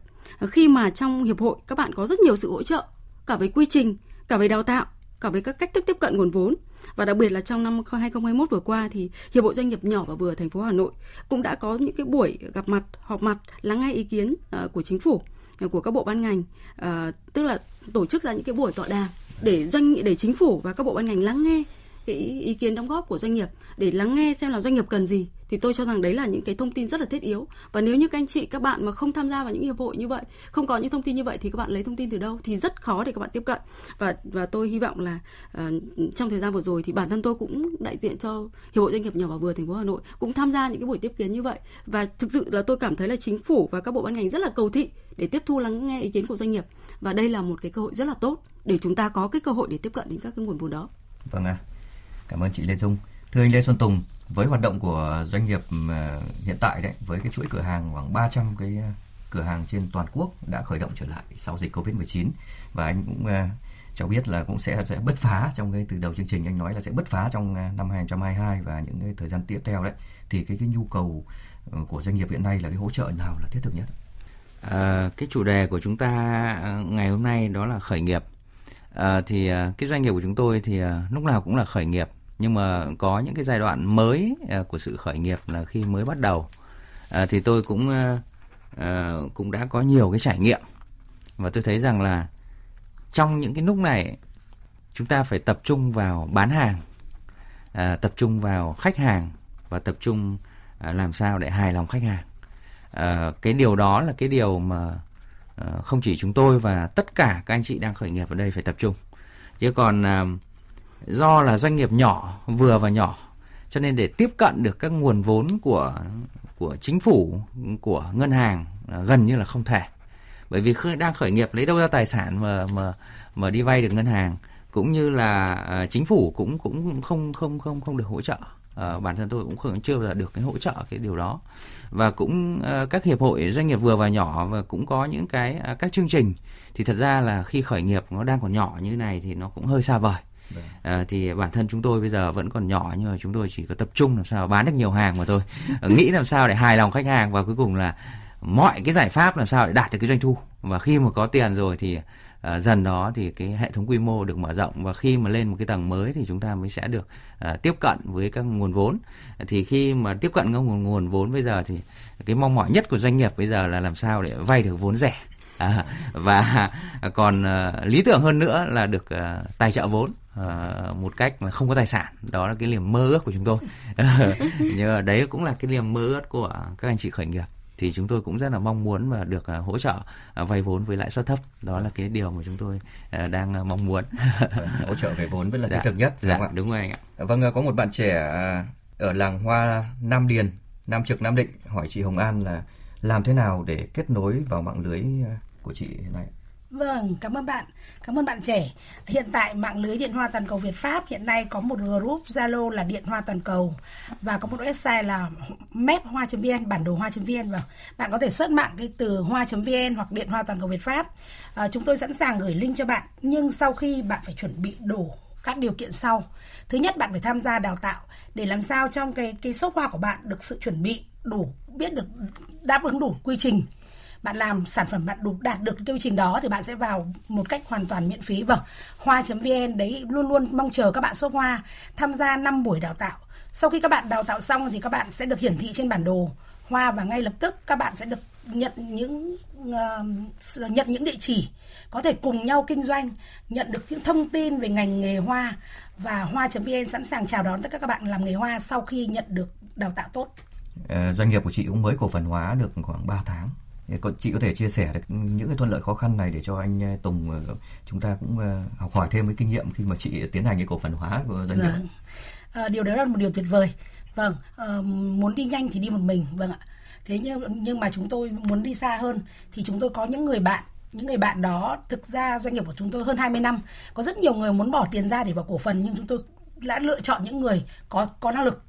khi mà trong hiệp hội các bạn có rất nhiều sự hỗ trợ cả về quy trình, cả về đào tạo, cả về các cách thức tiếp cận nguồn vốn. Và đặc biệt là trong năm 2021 vừa qua thì hiệp hội doanh nghiệp nhỏ và vừa thành phố Hà Nội cũng đã có những cái buổi gặp mặt, họp mặt, lắng nghe ý kiến ờ, của chính phủ, ờ, của các bộ ban ngành, ờ, tức là tổ chức ra những cái buổi tọa đàm để doanh để chính phủ và các bộ ban ngành lắng nghe cái ý kiến đóng góp của doanh nghiệp để lắng nghe xem là doanh nghiệp cần gì thì tôi cho rằng đấy là những cái thông tin rất là thiết yếu. Và nếu như các anh chị các bạn mà không tham gia vào những hiệp hội như vậy không có những thông tin như vậy thì các bạn lấy thông tin từ đâu thì rất khó để các bạn tiếp cận. Và và tôi hy vọng là uh, trong thời gian vừa rồi thì bản thân tôi cũng đại diện cho hiệp hội doanh nghiệp nhỏ và vừa thành phố hà nội cũng tham gia những cái buổi tiếp kiến như vậy. Và thực sự là tôi cảm thấy là chính phủ và các bộ ban ngành rất là cầu thị để tiếp thu lắng nghe ý kiến của doanh nghiệp. Và đây là một cái cơ hội rất là tốt để chúng ta có cái cơ hội để tiếp cận đến các cái nguồn vốn đó. Vâng ạ. à cảm ơn chị lê dung thưa anh lê xuân tùng với hoạt động của doanh nghiệp ờ, hiện tại đấy với cái chuỗi cửa hàng khoảng 300 cái ờ, cửa hàng trên toàn quốc đã khởi động trở lại sau dịch Covid-19 và anh cũng ờ, cho biết là cũng sẽ sẽ bứt phá trong cái từ đầu chương trình anh nói là sẽ bứt phá trong năm 2022 và những cái thời gian tiếp theo đấy thì cái cái nhu cầu của doanh nghiệp hiện nay là cái hỗ trợ nào là thiết thực nhất? À, cái chủ đề của chúng ta ngày hôm nay đó là khởi nghiệp. À, thì ờ, cái doanh nghiệp của chúng tôi thì ờ, lúc nào cũng là khởi nghiệp nhưng mà có những cái giai đoạn mới à, của sự khởi nghiệp là khi mới bắt đầu. À, thì tôi cũng à, à, cũng đã có nhiều cái trải nghiệm. Và tôi thấy rằng là trong những cái lúc này chúng ta phải tập trung vào bán hàng à, tập trung vào khách hàng và tập trung à, làm sao để hài lòng khách hàng. À, cái điều đó là cái điều mà Ờ, không chỉ chúng tôi và tất cả các anh chị đang khởi nghiệp ở đây phải tập trung. Chứ còn ờ, do là doanh nghiệp nhỏ, vừa và nhỏ, cho nên để tiếp cận được các nguồn vốn của của chính phủ, của ngân hàng ờ, gần như là không thể. Bởi vì khi đang khởi nghiệp lấy đâu ra tài sản mà mà mà đi vay được ngân hàng, cũng như là chính phủ cũng cũng không không không không được hỗ trợ uh, bản thân tôi cũng không chưa bao giờ được cái hỗ trợ cái điều đó. Và cũng uh, các hiệp hội doanh nghiệp vừa và nhỏ và cũng có những cái uh, các chương trình. Thì thật ra là khi khởi nghiệp nó đang còn nhỏ như này thì nó cũng hơi xa vời. À, thì bản thân chúng tôi bây giờ vẫn còn nhỏ nhưng mà chúng tôi chỉ có tập trung làm sao bán được nhiều hàng mà thôi. Nghĩ làm sao để hài lòng khách hàng và cuối cùng là mọi cái giải pháp làm sao để đạt được cái doanh thu. Và khi mà có tiền rồi thì Ờ, dần đó thì cái hệ thống quy mô được mở rộng và khi mà lên một cái tầng mới thì chúng ta mới sẽ được ờ, tiếp cận với các nguồn vốn. Thì khi mà tiếp cận các nguồn nguồn vốn bây giờ thì cái mong mỏi nhất của doanh nghiệp bây giờ là làm sao để vay được vốn rẻ. À, và còn ờ, lý tưởng hơn nữa là được tài trợ vốn một cách mà không có tài sản. Đó là cái niềm mơ ước của chúng tôi. Nhưng đấy cũng là cái niềm mơ ước của các anh chị khởi nghiệp thì chúng tôi cũng rất là mong muốn và được uh, hỗ trợ uh, vay vốn với lãi suất thấp. Đó là cái điều mà chúng tôi uh, đang mong muốn. Hỗ trợ về vốn vẫn là dạ. thiết thực nhất dạ, đúng, đúng rồi anh ạ. Vâng có một bạn trẻ ở làng hoa Nam Điền Nam Trực Nam Định hỏi chị Hồng An là làm thế nào để kết nối vào mạng lưới của chị nay Vâng, cảm ơn bạn. Cảm ơn bạn trẻ. Hiện tại mạng lưới Điện Hoa Toàn cầu Việt Pháp hiện nay có một group Zalo là Điện Hoa Toàn cầu và có một website là map hoa.vn, bản đồ hoa.vn và vâng, bạn có thể search mạng cái từ hoa.vn hoặc Điện Hoa Toàn cầu Việt Pháp. À, chúng tôi sẵn sàng gửi link cho bạn nhưng sau khi bạn phải chuẩn bị đủ các điều kiện sau. Thứ nhất bạn phải tham gia đào tạo để làm sao trong cái cái shop hoa của bạn được sự chuẩn bị đủ biết được đáp ứng đủ quy trình bạn làm sản phẩm bạn đủ đạt được tiêu trình đó thì bạn sẽ vào một cách hoàn toàn miễn phí. Vâng hoa.vn đấy luôn luôn mong chờ các bạn shop hoa tham gia 5 buổi đào tạo. Sau khi các bạn đào tạo xong thì các bạn sẽ được hiển thị trên bản đồ hoa và ngay lập tức các bạn sẽ được nhận những uh, nhận những địa chỉ có thể cùng nhau kinh doanh nhận được những thông tin về ngành nghề hoa và hoa.vn sẵn sàng chào đón tất cả các bạn làm nghề hoa sau khi nhận được đào tạo tốt. À, doanh nghiệp của chị cũng mới cổ phần hóa được khoảng 3 tháng chị có thể chia sẻ được những cái thuận lợi khó khăn này để cho anh ờ, Tùng ờ, chúng ta cũng ờ, học hỏi thêm cái kinh nghiệm khi mà chị tiến hành cái cổ phần hóa của doanh nghiệp. Vâng. À, điều đó là một điều tuyệt vời. Vâng, à, muốn đi nhanh thì đi một mình, vâng ạ. Thế nhưng nhưng mà chúng tôi muốn đi xa hơn thì chúng tôi có những người bạn những người bạn đó thực ra doanh nghiệp của chúng tôi hơn 20 năm có rất nhiều người muốn bỏ tiền ra để vào cổ phần nhưng chúng tôi đã lựa chọn những người có có năng lực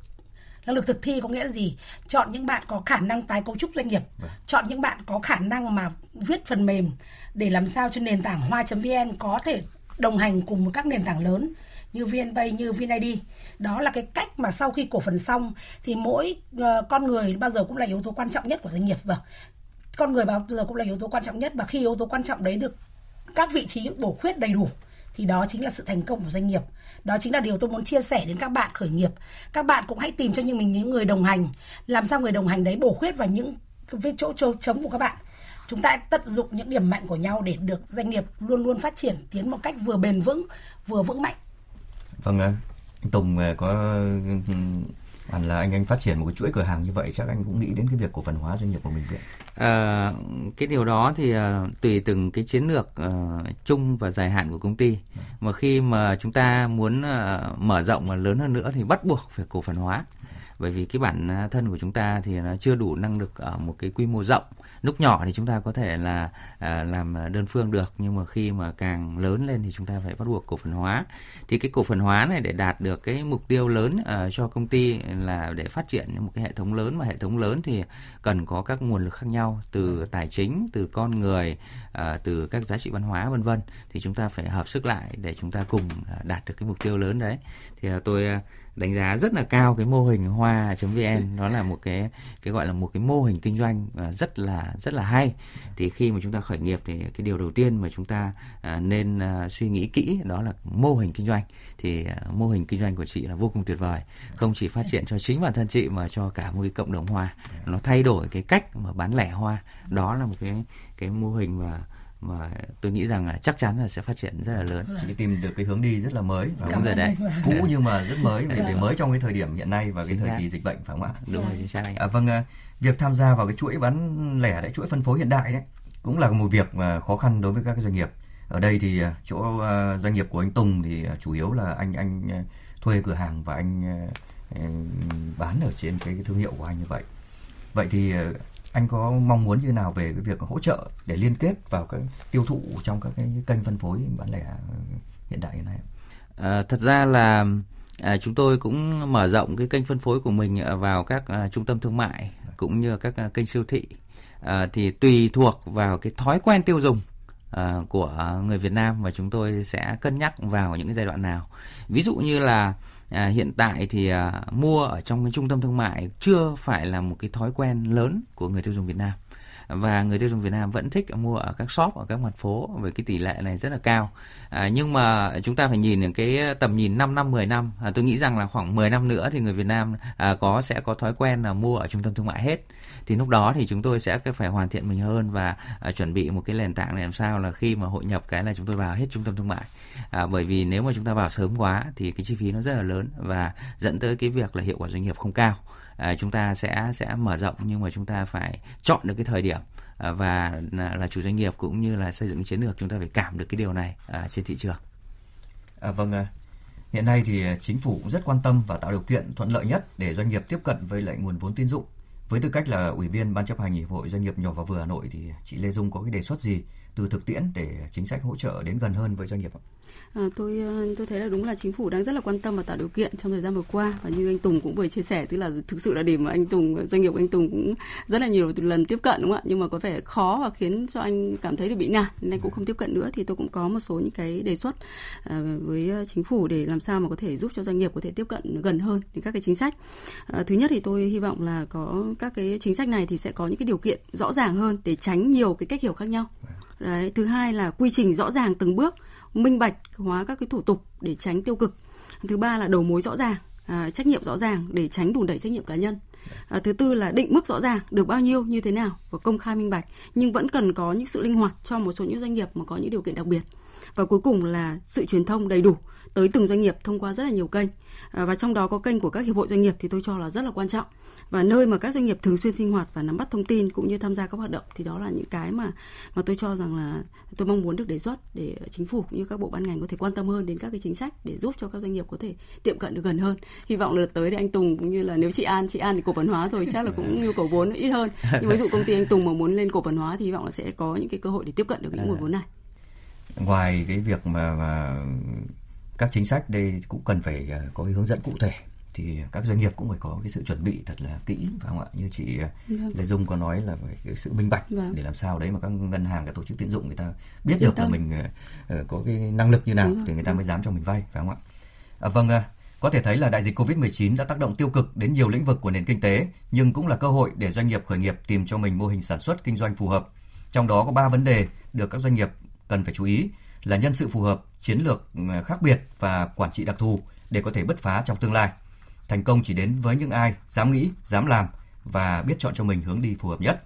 năng lực thực thi có nghĩa là gì? Chọn những bạn có khả năng tái cấu trúc doanh nghiệp. Vâng. chọn những bạn có khả năng mà viết phần mềm để làm sao cho nền tảng hoa.vn có thể đồng hành cùng với các nền tảng lớn như VNPay như VNID đó là cái cách mà sau khi cổ phần xong thì mỗi uh, con người bao giờ cũng là yếu tố quan trọng nhất của doanh nghiệp. Và vâng. con người bao giờ cũng là yếu tố quan trọng nhất và khi yếu tố quan trọng đấy được các vị trí bổ khuyết đầy đủ thì đó chính là sự thành công của doanh nghiệp đó chính là điều tôi muốn chia sẻ đến các bạn khởi nghiệp. Các bạn cũng hãy tìm cho những mình những người đồng hành. Làm sao người đồng hành đấy bổ khuyết vào những cái chỗ chỗ trống của các bạn. Chúng ta tận dụng những điểm mạnh của nhau để được doanh nghiệp luôn luôn phát triển, tiến một cách vừa bền vững, vừa vững mạnh. Vâng ạ. Tùng à, có ừ, hẳn là anh anh phát triển một cái chuỗi cửa hàng như vậy chắc anh cũng nghĩ đến cái việc cổ phần hóa doanh nghiệp của mình vậy à, ờ, cái điều đó thì uh, tùy từng cái chiến lược uh, chung và dài hạn của công ty. Mà khi mà chúng ta muốn uh, mở rộng và lớn hơn nữa thì bắt buộc phải cổ phần hóa bởi vì cái bản à, thân của chúng ta thì nó chưa đủ năng lực ở một cái quy mô rộng. Lúc nhỏ thì chúng ta có thể là à, làm à, đơn phương được nhưng mà khi mà càng lớn lên thì chúng ta phải bắt buộc cổ phần hóa. Thì cái cổ phần hóa này để đạt được cái mục tiêu lớn à, cho công ty là để phát triển một cái hệ thống lớn mà hệ thống lớn thì cần có các nguồn lực khác nhau từ tài chính từ con người à, từ các giá trị văn hóa vân vân. Thì chúng ta phải hợp sức lại để chúng ta cùng à, đạt được cái mục tiêu lớn đấy. Thì à, tôi đánh giá rất là cao cái mô hình hoa.vn nó là một cái cái gọi là một cái mô hình kinh doanh à, rất là rất là hay. Thì khi mà chúng ta khởi nghiệp thì cái điều đầu tiên mà chúng ta à, nên à, suy nghĩ kỹ đó là mô hình kinh doanh. Thì mô hình kinh doanh của chị là vô cùng tuyệt vời. Không chỉ phát triển cho chính bản thân chị mà cho cả một cái cộng đồng hoa. Nó thay đổi cái cách mà bán lẻ hoa. Đó là một cái cái mô hình mà mà tôi nghĩ rằng là chắc chắn là sẽ phát triển rất là lớn. Chị tìm được cái hướng đi rất là mới và đúng rồi đấy. Cũ nhưng mà rất mới vì, vì mới trong cái thời điểm hiện nay và cái thời kỳ dịch bệnh phải không ạ? Đúng rồi chính xác anh. À, vâng, à, việc tham gia vào cái chuỗi bán lẻ đấy, chuỗi phân phối hiện đại đấy cũng là một việc mà khó khăn đối với các doanh nghiệp. Ở đây thì à, chỗ à, doanh nghiệp của anh Tùng thì chủ yếu là anh anh thuê cửa hàng và anh bán ở trên cái thương hiệu của anh như vậy. Vậy thì anh có mong muốn như nào về cái việc hỗ trợ để liên kết vào cái tiêu thụ trong các cái kênh phân phối bán lẻ uh, hiện đại hiện nay? À, thật ra là à, chúng tôi cũng mở rộng cái kênh phân phối của mình à, vào các à, trung tâm thương mại cũng như các à, kênh siêu thị à, thì tùy thuộc vào cái thói quen tiêu dùng à, của người Việt Nam và chúng tôi sẽ cân nhắc vào những cái giai đoạn nào. Ví dụ như là à, hiện tại thì à, mua ở trong cái trung tâm thương mại chưa phải là một cái thói quen lớn của người tiêu dùng Việt Nam và người tiêu dùng Việt Nam vẫn thích mua ở các shop ở các mặt phố với cái tỷ lệ này rất là cao. À, nhưng mà chúng ta phải nhìn những cái tầm nhìn 5 năm 10 năm. À, tôi nghĩ rằng là khoảng 10 năm nữa thì người Việt Nam à, có sẽ có thói quen là mua ở trung tâm thương mại hết. Thì lúc đó thì chúng tôi sẽ phải hoàn thiện mình hơn và à, chuẩn bị một cái nền tảng để làm sao là khi mà hội nhập cái là chúng tôi vào hết trung tâm thương mại. À, bởi vì nếu mà chúng ta vào sớm quá thì cái chi phí nó rất là lớn và dẫn tới cái việc là hiệu quả doanh nghiệp không cao à, chúng ta sẽ sẽ mở rộng nhưng mà chúng ta phải chọn được cái thời điểm à, và là, là chủ doanh nghiệp cũng như là xây dựng chiến lược chúng ta phải cảm được cái điều này à, trên thị trường. À, vâng, à, hiện nay thì à, chính phủ cũng rất quan tâm và tạo điều kiện thuận lợi nhất để doanh nghiệp tiếp cận với lại nguồn vốn tín dụng. Với tư cách là ủy viên ban chấp hành hiệp hội doanh nghiệp nhỏ và vừa Hà Nội thì chị Lê Dung có cái đề xuất gì từ thực tiễn để chính sách hỗ trợ đến gần hơn với doanh nghiệp ạ? À, tôi ờ, tôi thấy là đúng là chính phủ đang rất là quan tâm và tạo điều kiện trong thời gian vừa qua. Và như anh Tùng cũng vừa chia sẻ tức là thực sự là điểm mà anh Tùng doanh nghiệp của anh Tùng cũng rất là nhiều lần tiếp cận đúng không ạ? Nhưng mà có vẻ khó và khiến cho anh cảm thấy được bị nản nên anh cũng không tiếp cận nữa. Thì tôi cũng có một số những cái đề xuất uh, với chính phủ để làm sao mà có thể giúp cho doanh nghiệp có thể tiếp cận gần hơn đến các cái chính sách. Uh, thứ nhất thì tôi hy vọng là có các cái chính sách này thì sẽ có những cái điều kiện rõ ràng hơn để tránh nhiều cái cách hiểu khác nhau Đấy, thứ hai là quy trình rõ ràng từng bước minh bạch hóa các cái thủ tục để tránh tiêu cực. Thứ ba là đầu mối rõ ràng à, trách nhiệm rõ ràng để tránh đùn đẩy trách nhiệm cá nhân. À, thứ tư là định mức rõ ràng được bao nhiêu như thế nào và công khai minh bạch nhưng vẫn cần có những sự linh hoạt cho một số những doanh nghiệp mà có những điều kiện đặc biệt. Và cuối cùng là sự truyền thông đầy đủ tới từng doanh nghiệp thông qua rất là nhiều kênh. À, và trong đó có kênh của các hiệp hội doanh nghiệp thì tôi cho là rất là quan trọng. Và nơi mà các doanh nghiệp thường xuyên sinh hoạt và nắm bắt thông tin cũng như tham gia các hoạt động thì đó là những cái mà mà tôi cho rằng là tôi mong muốn được đề xuất để chính phủ cũng như các bộ ban ngành có thể quan tâm hơn đến các cái chính sách để giúp cho các doanh nghiệp có thể tiệm cận được gần hơn. Hy vọng là tới thì anh Tùng cũng như là nếu chị An chị An thì cổ phần hóa rồi chắc là cũng nhu cầu vốn ít hơn. Nhưng ví dụ công ty anh Tùng mà muốn lên cổ phần hóa thì hy vọng là sẽ có những cái cơ hội để tiếp cận được những nguồn vốn này. Ngoài cái việc mà, mà các chính sách đây cũng cần phải à, có cái hướng dẫn cụ thể thì các doanh nghiệp cũng phải có cái sự chuẩn bị thật là kỹ phải không ạ như chị vâng. Lê Dung có nói là phải cái sự minh bạch vâng. để làm sao đấy mà các ngân hàng các tổ chức tín dụng người ta biết được là mình uh, có cái năng lực như nào thì người ta mới dám cho mình vay phải không ạ à, vâng uh, có thể thấy là đại dịch Covid-19 đã tác động tiêu cực đến nhiều lĩnh vực của nền kinh tế, nhưng cũng là cơ hội để doanh nghiệp khởi nghiệp tìm cho mình mô hình sản xuất kinh doanh phù hợp. Trong đó có 3 vấn đề được các doanh nghiệp cần phải chú ý là nhân sự phù hợp, chiến lược khác biệt và quản trị đặc thù để có thể bứt phá trong tương lai. Thành công chỉ đến với những ai dám nghĩ, dám làm và biết chọn cho mình hướng đi phù hợp nhất.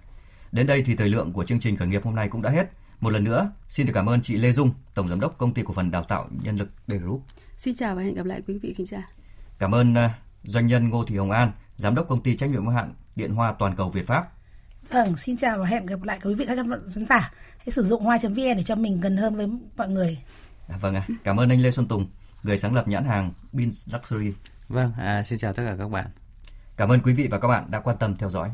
Đến đây thì thời lượng của chương trình khởi nghiệp hôm nay cũng đã hết. Một lần nữa, xin được cảm ơn chị Lê Dung, Tổng Giám đốc Công ty Cổ phần Đào tạo Nhân lực D Group. Xin chào và hẹn gặp lại quý vị khán giả. Cảm ơn uh, doanh nhân Ngô Thị Hồng An, Giám đốc Công ty trách nhiệm hữu hạn Điện Hoa Toàn cầu Việt Pháp. Vâng, xin chào và hẹn gặp lại quý vị các khán giả. Hãy sử dụng hoa.vn để cho mình gần hơn với mọi người. À, vâng ạ, à, cảm ơn anh Lê Xuân Tùng, người sáng lập nhãn hàng Beans Luxury. Vâng, à, xin chào tất cả các bạn. Cảm ơn quý vị và các bạn đã quan tâm theo dõi.